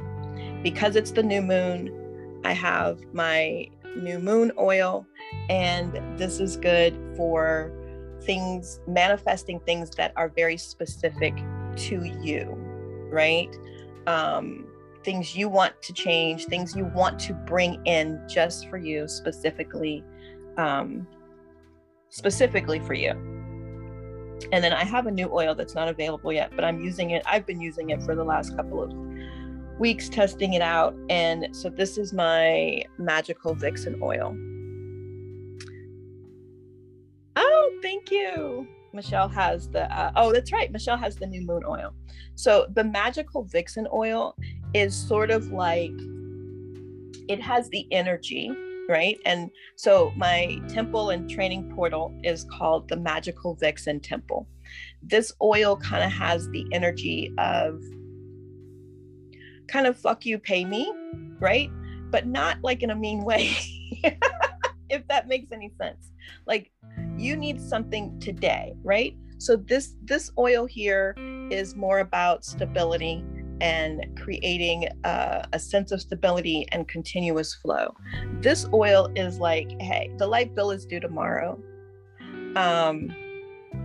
B: Because it's the new moon, I have my new moon oil, and this is good for things manifesting things that are very specific to you right? Um, things you want to change, things you want to bring in just for you, specifically, um, specifically for you. And then I have a new oil that's not available yet, but I'm using it. I've been using it for the last couple of weeks, testing it out. And so this is my magical vixen oil. Oh, thank you. Michelle has the uh, oh that's right Michelle has the new moon oil. So the magical vixen oil is sort of like it has the energy right and so my temple and training portal is called the magical vixen temple this oil kind of has the energy of kind of fuck you pay me right? But not like in a mean way if that makes any sense. Like you need something today right? So this this oil here is more about stability and creating uh, a sense of stability and continuous flow. This oil is like hey the light bill is due tomorrow. Um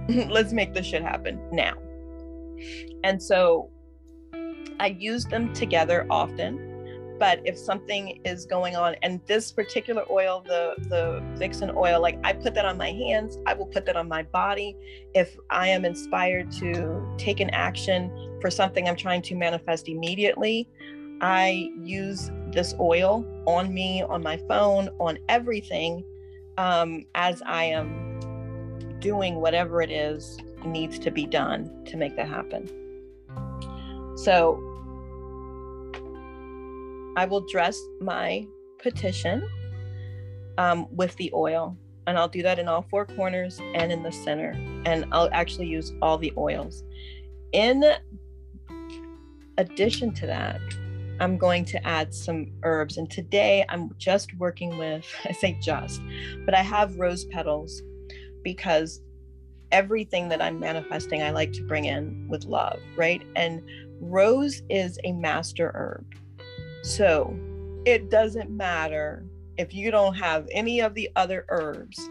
B: let's make this shit happen now. And so i use them together often but if something is going on and this particular oil the the vixen oil like i put that on my hands i will put that on my body. If i am inspired to take an action for something i'm trying to manifest immediately i use this oil on me on my phone on everything um, as i am doing whatever it is needs to be done to make that happen. So I will dress my petition um, with the oil. And I'll do that in all four corners and in the center. And I'll actually use all the oils. In addition to that, I'm going to add some herbs. And today I'm just working with, I say just, but I have rose petals because everything that I'm manifesting, I like to bring in with love, right? And rose is a master herb. So it doesn't matter if you don't have any of the other herbs.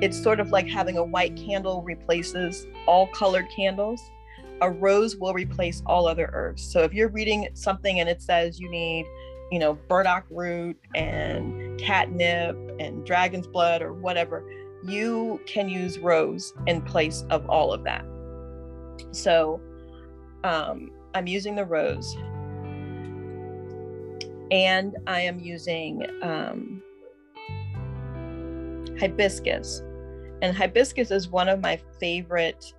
B: It's sort of like having a white candle replaces all colored candles. A rose will replace all other herbs. So if you're reading something and it says you need, you know, burdock root and catnip and dragon's blood or whatever, you can use rose in place of all of that. So um, I'm using the rose and I am using um, hibiscus. And hibiscus is one of my favorite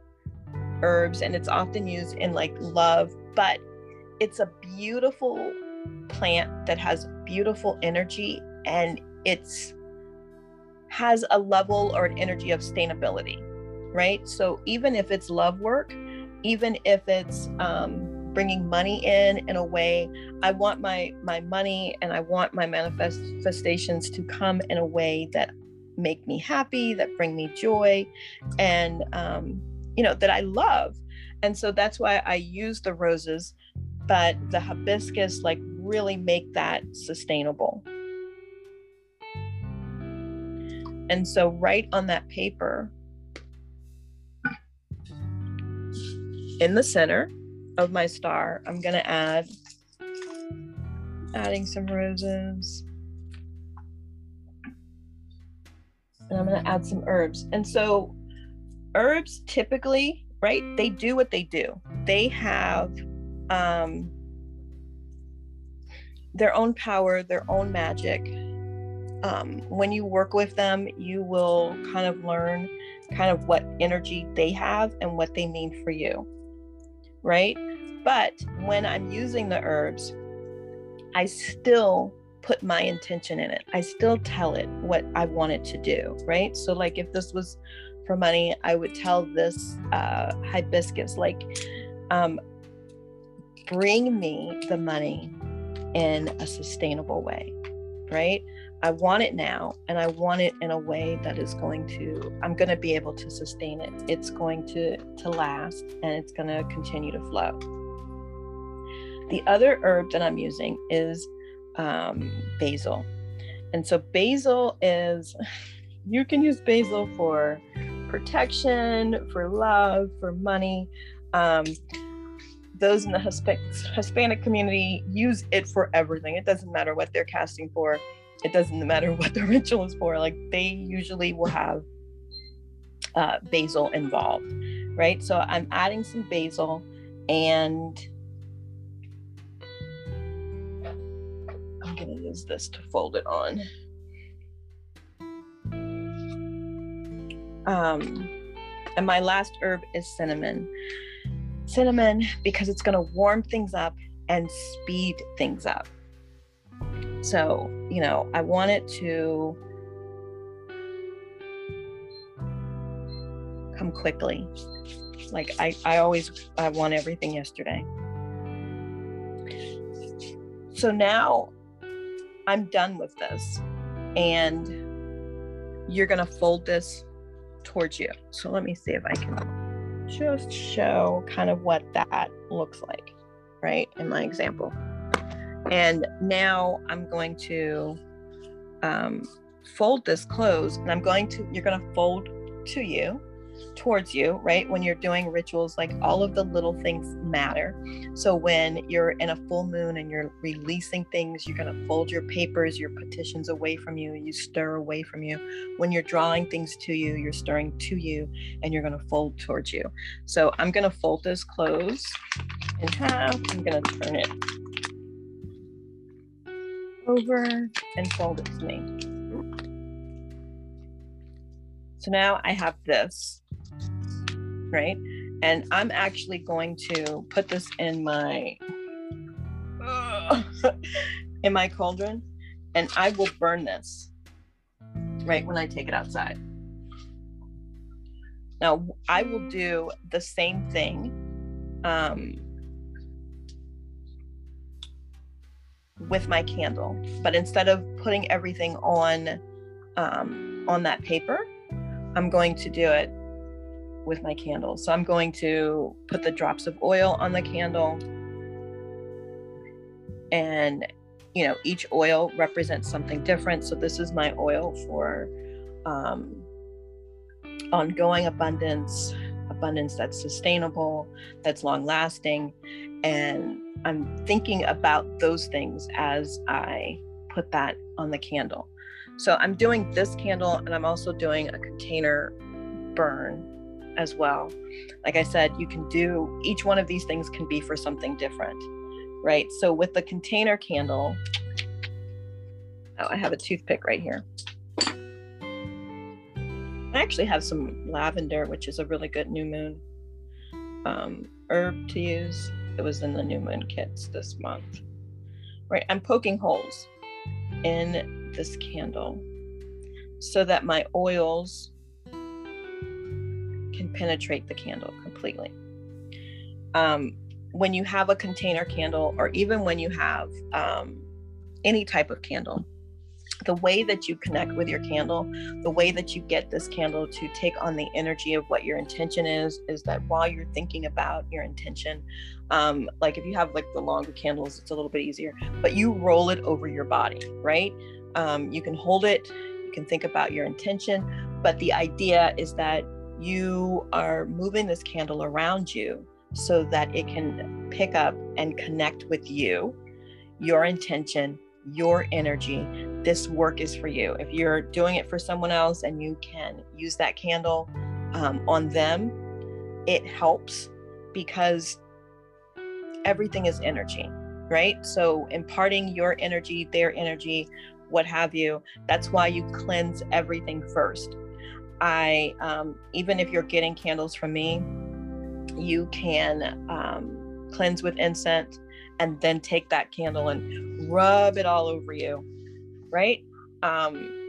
B: herbs, and it's often used in like love, but it's a beautiful plant that has beautiful energy and it's has a level or an energy of sustainability right so even if it's love work even if it's um, bringing money in in a way. I want my my money and i want my manifestations to come in a way that make me happy that bring me joy and um, you know that i love. And so that's why i use the roses but the hibiscus like really make that sustainable. And so right on that paper in the center of my star, I'm going to add adding some roses. And I'm going to add some herbs. And so herbs typically, right? They do what they do. They have um their own power, their own magic. Um, when you work with them, you will kind of learn kind of what energy they have and what they mean for you right? But when I'm using the herbs, I still put my intention in it. I still tell it what I want it to do, right? So, like if this was for money, I would tell this uh, hibiscus, like, um, bring me the money in a sustainable way, right? I want it now and I want it in a way that is going to I'm going to be able to sustain it. It's going to to last and it's going to continue to flow. The other herb that I'm using is um, basil. And so basil is you can use basil for protection, for love, for money. Um, those in the Hispanic community use it for everything. It doesn't matter what they're casting for it doesn't matter what the ritual is for like they usually will have uh, basil involved right so i'm adding some basil and i'm going to use this to fold it on um And my last herb is cinnamon. Cinnamon because it's going to warm things up and speed things up. So, you know, I want it to come quickly. Like I, I always I want everything yesterday. So now I'm done with this. And you're gonna fold this towards you. So let me see if I can just show kind of what that looks like, right? In my example. And now I'm going to um, fold this close and I'm going to, you're going to fold to you towards you, right? When you're doing rituals, like all of the little things matter. So when you're in a full moon and you're releasing things, you're going to fold your papers, your petitions away from you, you stir away from you. When you're drawing things to you, you're stirring to you and you're going to fold towards you. So I'm going to fold this close in half. I'm going to turn it over and fold it to me. So now I have this right? And I'm actually going to put this in my in my cauldron and I will burn this right when I take it outside. Now, I will do the same thing um, with my candle, but instead of putting everything on um, on that paper, I'm going to do it with my candle. So I'm going to put the drops of oil on the candle. And, you know, each oil represents something different. So this is my oil for um, ongoing abundance, abundance that's sustainable, that's long lasting. And I'm thinking about those things as I put that on the candle. So I'm doing this candle and I'm also doing a container burn as well. Like I said, you can do each one of these things can be for something different, right? So with the container candle, oh, I have a toothpick right here. I actually have some lavender, which is a really good new moon um, herb to use. It was in the new moon kits this month. Right, I'm poking holes in this candle so that my oils can penetrate the candle completely. Um, when you have a container candle, or even when you have um, any type of candle, the way that you connect with your candle, the way that you get this candle to take on the energy of what your intention is, is that while you're thinking about your intention, um, like if you have like the longer candles, it's a little bit easier, but you roll it over your body, right? Um, you can hold it, you can think about your intention, but the idea is that you are moving this candle around you so that it can pick up and connect with you, your intention, your energy. This work is for you. If you're doing it for someone else and you can use that candle um, on them, it helps because everything is energy, right? So imparting your energy, their energy, what have you, that's why you cleanse everything first I, um, even if you're getting candles from me, you can um, cleanse with incense and then take that candle and rub it all over you, right? Um,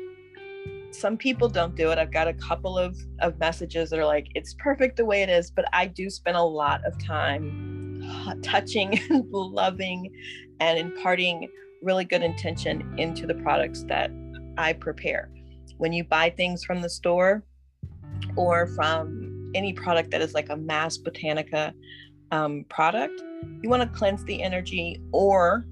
B: some people don't do it. I've got a couple of, of messages that are like, it's perfect the way it is, but I do spend a lot of time touching and loving and imparting really good intention into the products that I prepare when you buy things from the store or from any product that is like a mass botanica um, product, you want to cleanse the energy or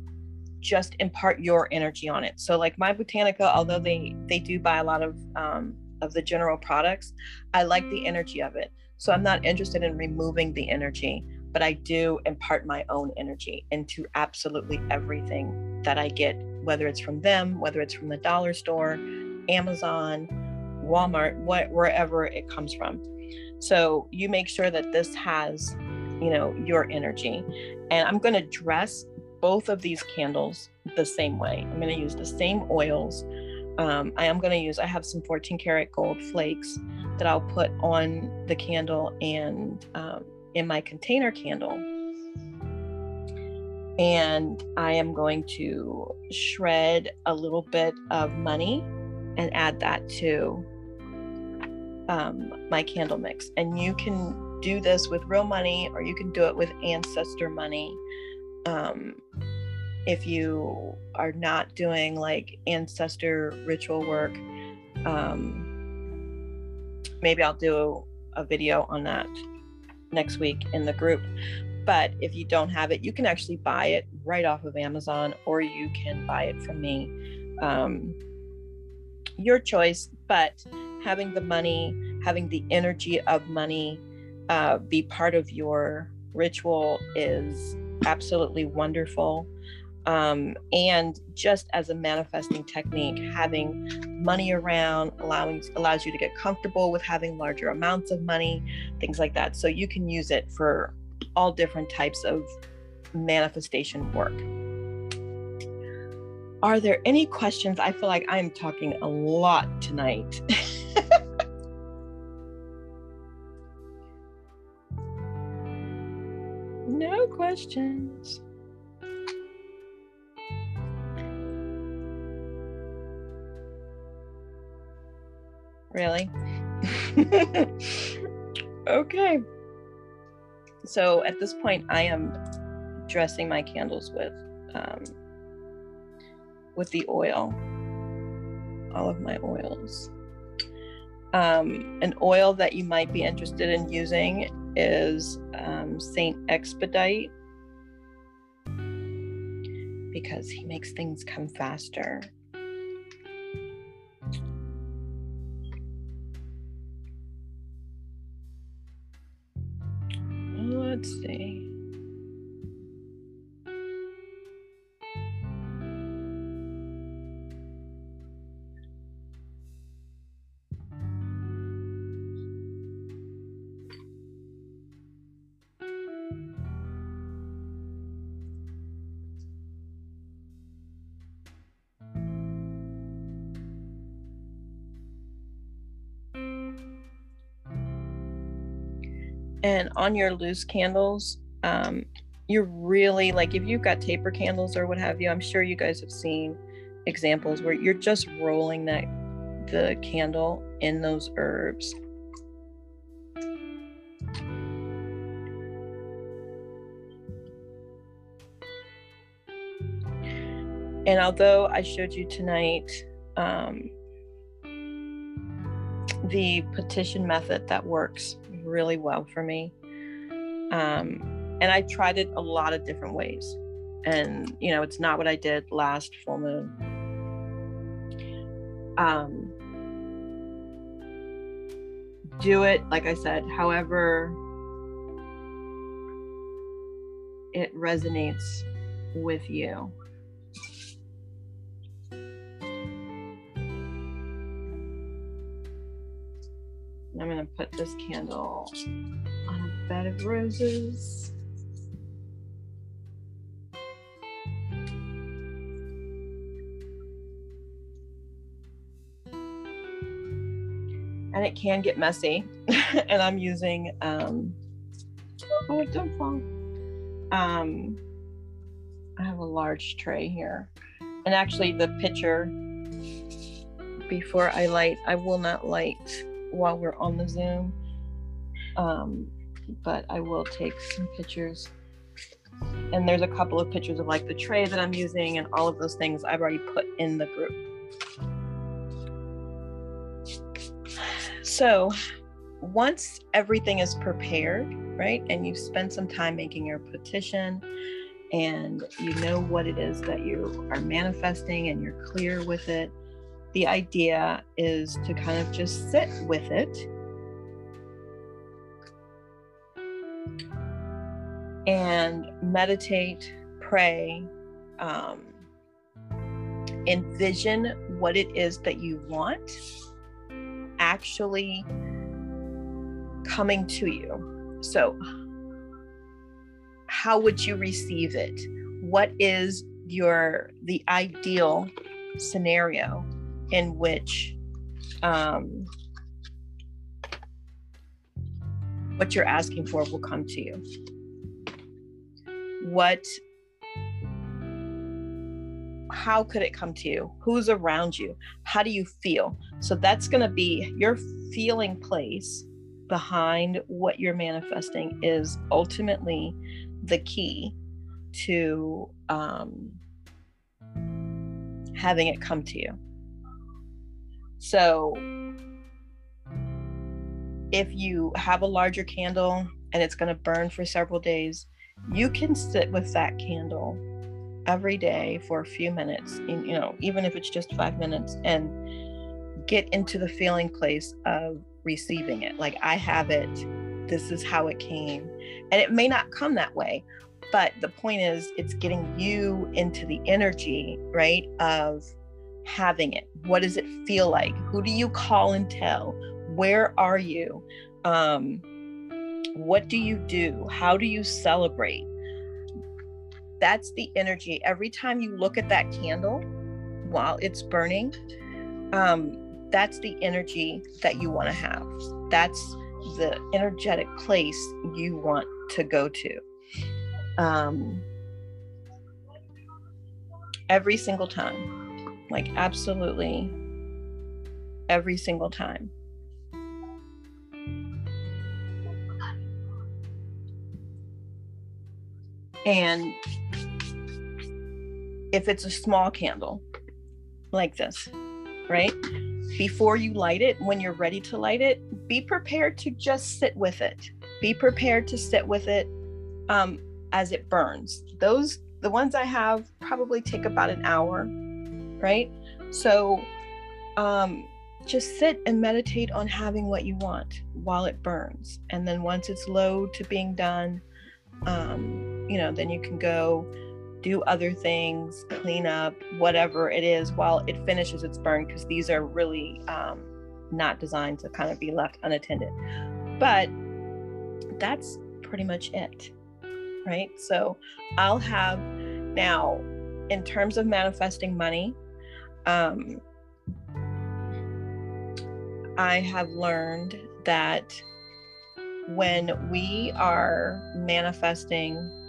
B: just impart your energy on it. So like my botanica, although they they do buy a lot of um, of the general products, I like the energy of it. So I'm not interested in removing the energy, but I do impart my own energy into absolutely everything that I get, whether it's from them, whether it's from the dollar store, Amazon, Walmart, what wherever it comes from. So you make sure that this has, you know, your energy. And I'm going to dress both of these candles the same way. I'm going to use the same oils um, I am going to use, I have some 14 karat gold flakes that I'll put on the candle and um, in my container candle. And I am going to shred a little bit of money and add that to um, my candle mix. And you can do this with real money or you can do it with ancestor money. Um, if you are not doing like ancestor ritual work, um, maybe I'll do a video on that next week in the group. But if you don't have it, you can actually buy it right off of Amazon or you can buy it from me. Um, your choice, but having the money, having the energy of money uh, be part of your ritual is absolutely wonderful. Um, and just as a manifesting technique, having money around allowing allows you to get comfortable with having larger amounts of money, things like that. So you can use it for all different types of manifestation work. Are there any questions? I feel like I'm talking a lot tonight. no questions. Really? okay. So at this point, I am dressing my candles with um, with the oil, all of my oils. Um, an oil that you might be interested in using is um, Saint Expedite because he makes things come faster. On your loose candles um, you're really like if you've got taper candles or what have you i'm sure you guys have seen examples where you're just rolling that the candle in those herbs and although i showed you tonight um, the petition method that works really well for me. Um, and I tried it a lot of different ways. And, you know, it's not what I did last full moon. Um, do it, like I said, however it resonates with you. I'm going to put this candle bed of roses. And it can get messy. and I'm using, um, oh, don't fall. Um, I have a large tray here. And actually, the pitcher, before I light, I will not light while we're on the Zoom. Um, but I will take some pictures. And there's a couple of pictures of like the tray that I'm using and all of those things I've already put in the group. So once everything is prepared, right, and you've spent some time making your petition and you know what it is that you are manifesting and you're clear with it, the idea is to kind of just sit with it and meditate, pray, um, envision what it is that you want actually coming to you. So, how would you receive it? What is your the ideal scenario in which um, what you're asking for will come to you. What how could it come to you? Who's around you? How do you feel? So that's going to be your feeling place behind what you're manifesting is ultimately the key to um, having it come to you. So if you have a larger candle and it's going to burn for several days, you can sit with that candle every day for a few minutes, you know, even if it's just five minutes, and get into the feeling place of receiving it. Like, I have it, this is how it came. And it may not come that way, but the point is, it's getting you into the energy, right, of having it. What does it feel like? Who do you call and tell? Where are you? Um, what do you do? How do you celebrate? That's the energy. Every time you look at that candle while it's burning, um, that's the energy that you want to have. That's the energetic place you want to go to. Um, every single time, like absolutely every single time. And if it's a small candle like this, right? Before you light it, when you're ready to light it, be prepared to just sit with it. Be prepared to sit with it um, as it burns. Those, the ones I have, probably take about an hour, right? So um, just sit and meditate on having what you want while it burns. And then once it's low to being done, um, you know, then you can go do other things, clean up, whatever it is while it finishes its burn, because these are really um, not designed to kind of be left unattended. But that's pretty much it, right? So I'll have now, in terms of manifesting money, um, I have learned that when we are manifesting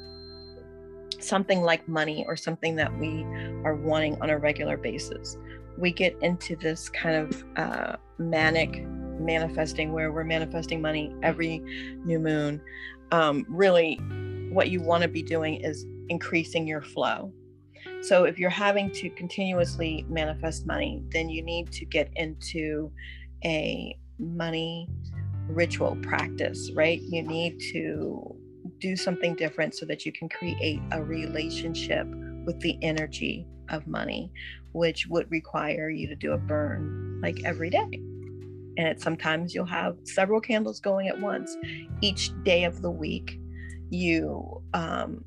B: something like money or something that we are wanting on a regular basis. We get into this kind of uh, manic manifesting where we're manifesting money every new moon. Um, really, what you want to be doing is increasing your flow. So, if you're having to continuously manifest money, then you need to get into a money ritual practice, right? You need to do something different so that you can create a relationship with the energy of money, which would require you to do a burn like every day. And sometimes you'll have several candles going at once. Each day of the week, you um,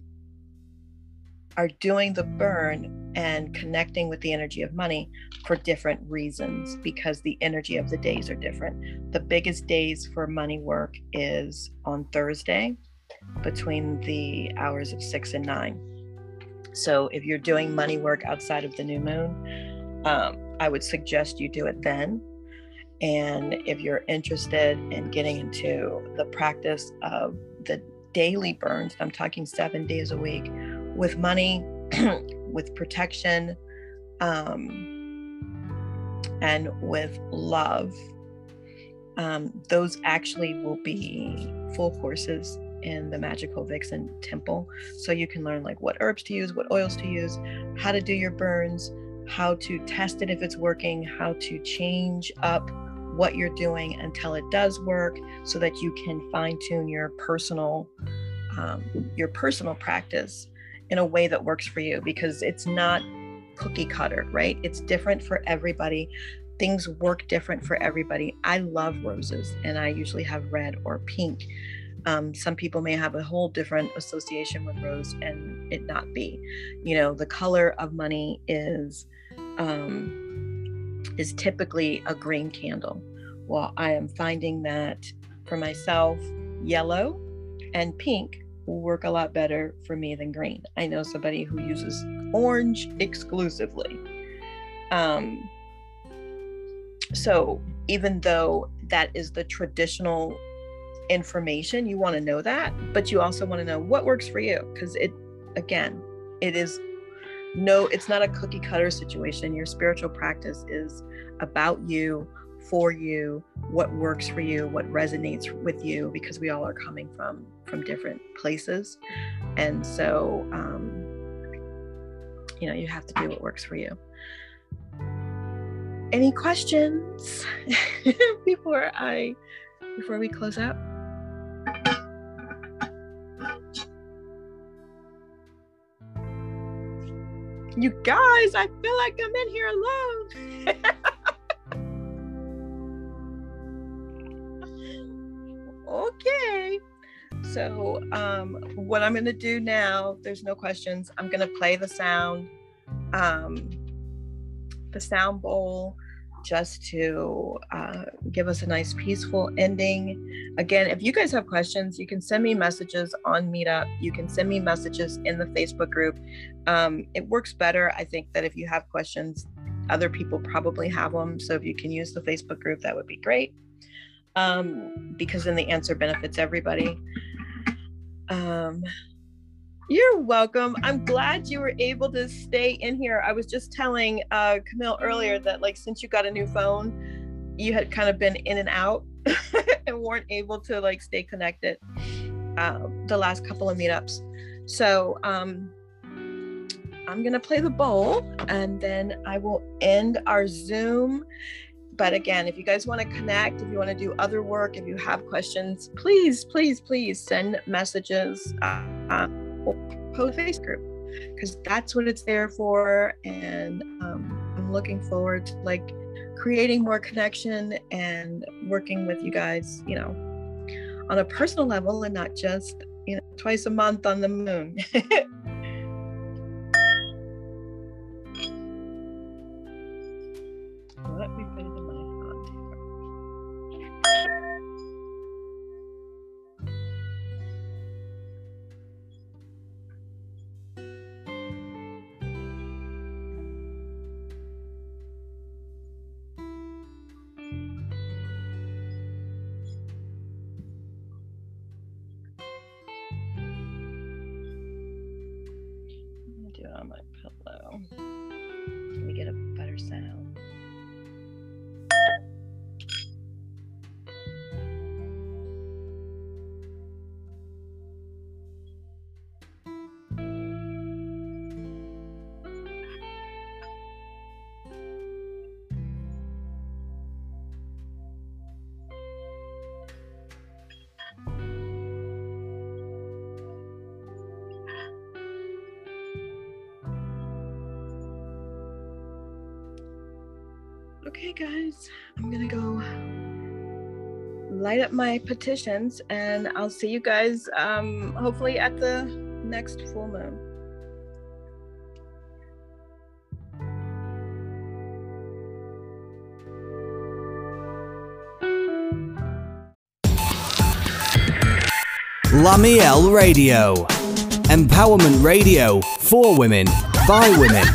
B: are doing the burn and connecting with the energy of money for different reasons because the energy of the days are different. The biggest days for money work is on Thursday between the hours of six and nine. So if you're doing money work outside of the new moon, um, I would suggest you do it then. And if you're interested in getting into the practice of the daily burns, I'm talking seven days a week, with money, with protection, um, and with love, um, those actually will be full courses in the magical vixen temple. So you can learn like what herbs to use what oils to use how to do your burns how to test it if it's working how to change up what you're doing until it does work so that you can fine tune your personal um, your personal practice in a way that works for you because it's not cookie cutter right? It's different for everybody. Things work different for everybody. I love roses and i usually have red or pink um, some people may have a whole different association with rose and it not be. You know, the color of money is um, is typically a green candle. Well, I am finding that for myself, yellow and pink will work a lot better for me than green. I know somebody who uses orange exclusively. Um, so even though that is the traditional information you want to know that but you also want to know what works for you because it again it is no it's not a cookie cutter situation. Your spiritual practice is about you for you what works for you what resonates with you because we all are coming from from different places. And so um you know you have to do what works for you. Any questions before i before we close out you guys i feel like i'm in here alone. Okay so um what i'm gonna do now there's no questions. I'm gonna play the sound um the sound bowl just to uh, give us a nice peaceful ending. Again, if you guys have questions, you can send me messages on Meetup. You can send me messages in the Facebook group. Um, it works better, I think, that if you have questions, other people probably have them. So if you can use the Facebook group, that would be great. Um, because then the answer benefits everybody. Um, you're welcome. I'm glad you were able to stay in here. I was just telling uh, Camille earlier that, like, since you got a new phone, you had kind of been in and out and weren't able to like stay connected uh, the last couple of meetups. So um, I'm gonna play the bowl and then I will end our Zoom. But again, if you guys want to connect, if you want to do other work, if you have questions, please, please, please send messages. Uh, um, post face group because that's what it's there for and um, i'm looking forward to like creating more connection and working with you guys you know on a personal level and not just you know twice a month on the moon up my petitions and I'll see you guys um, hopefully at the next full moon.
A: Lamiel Radio. Empowerment radio for women, by women.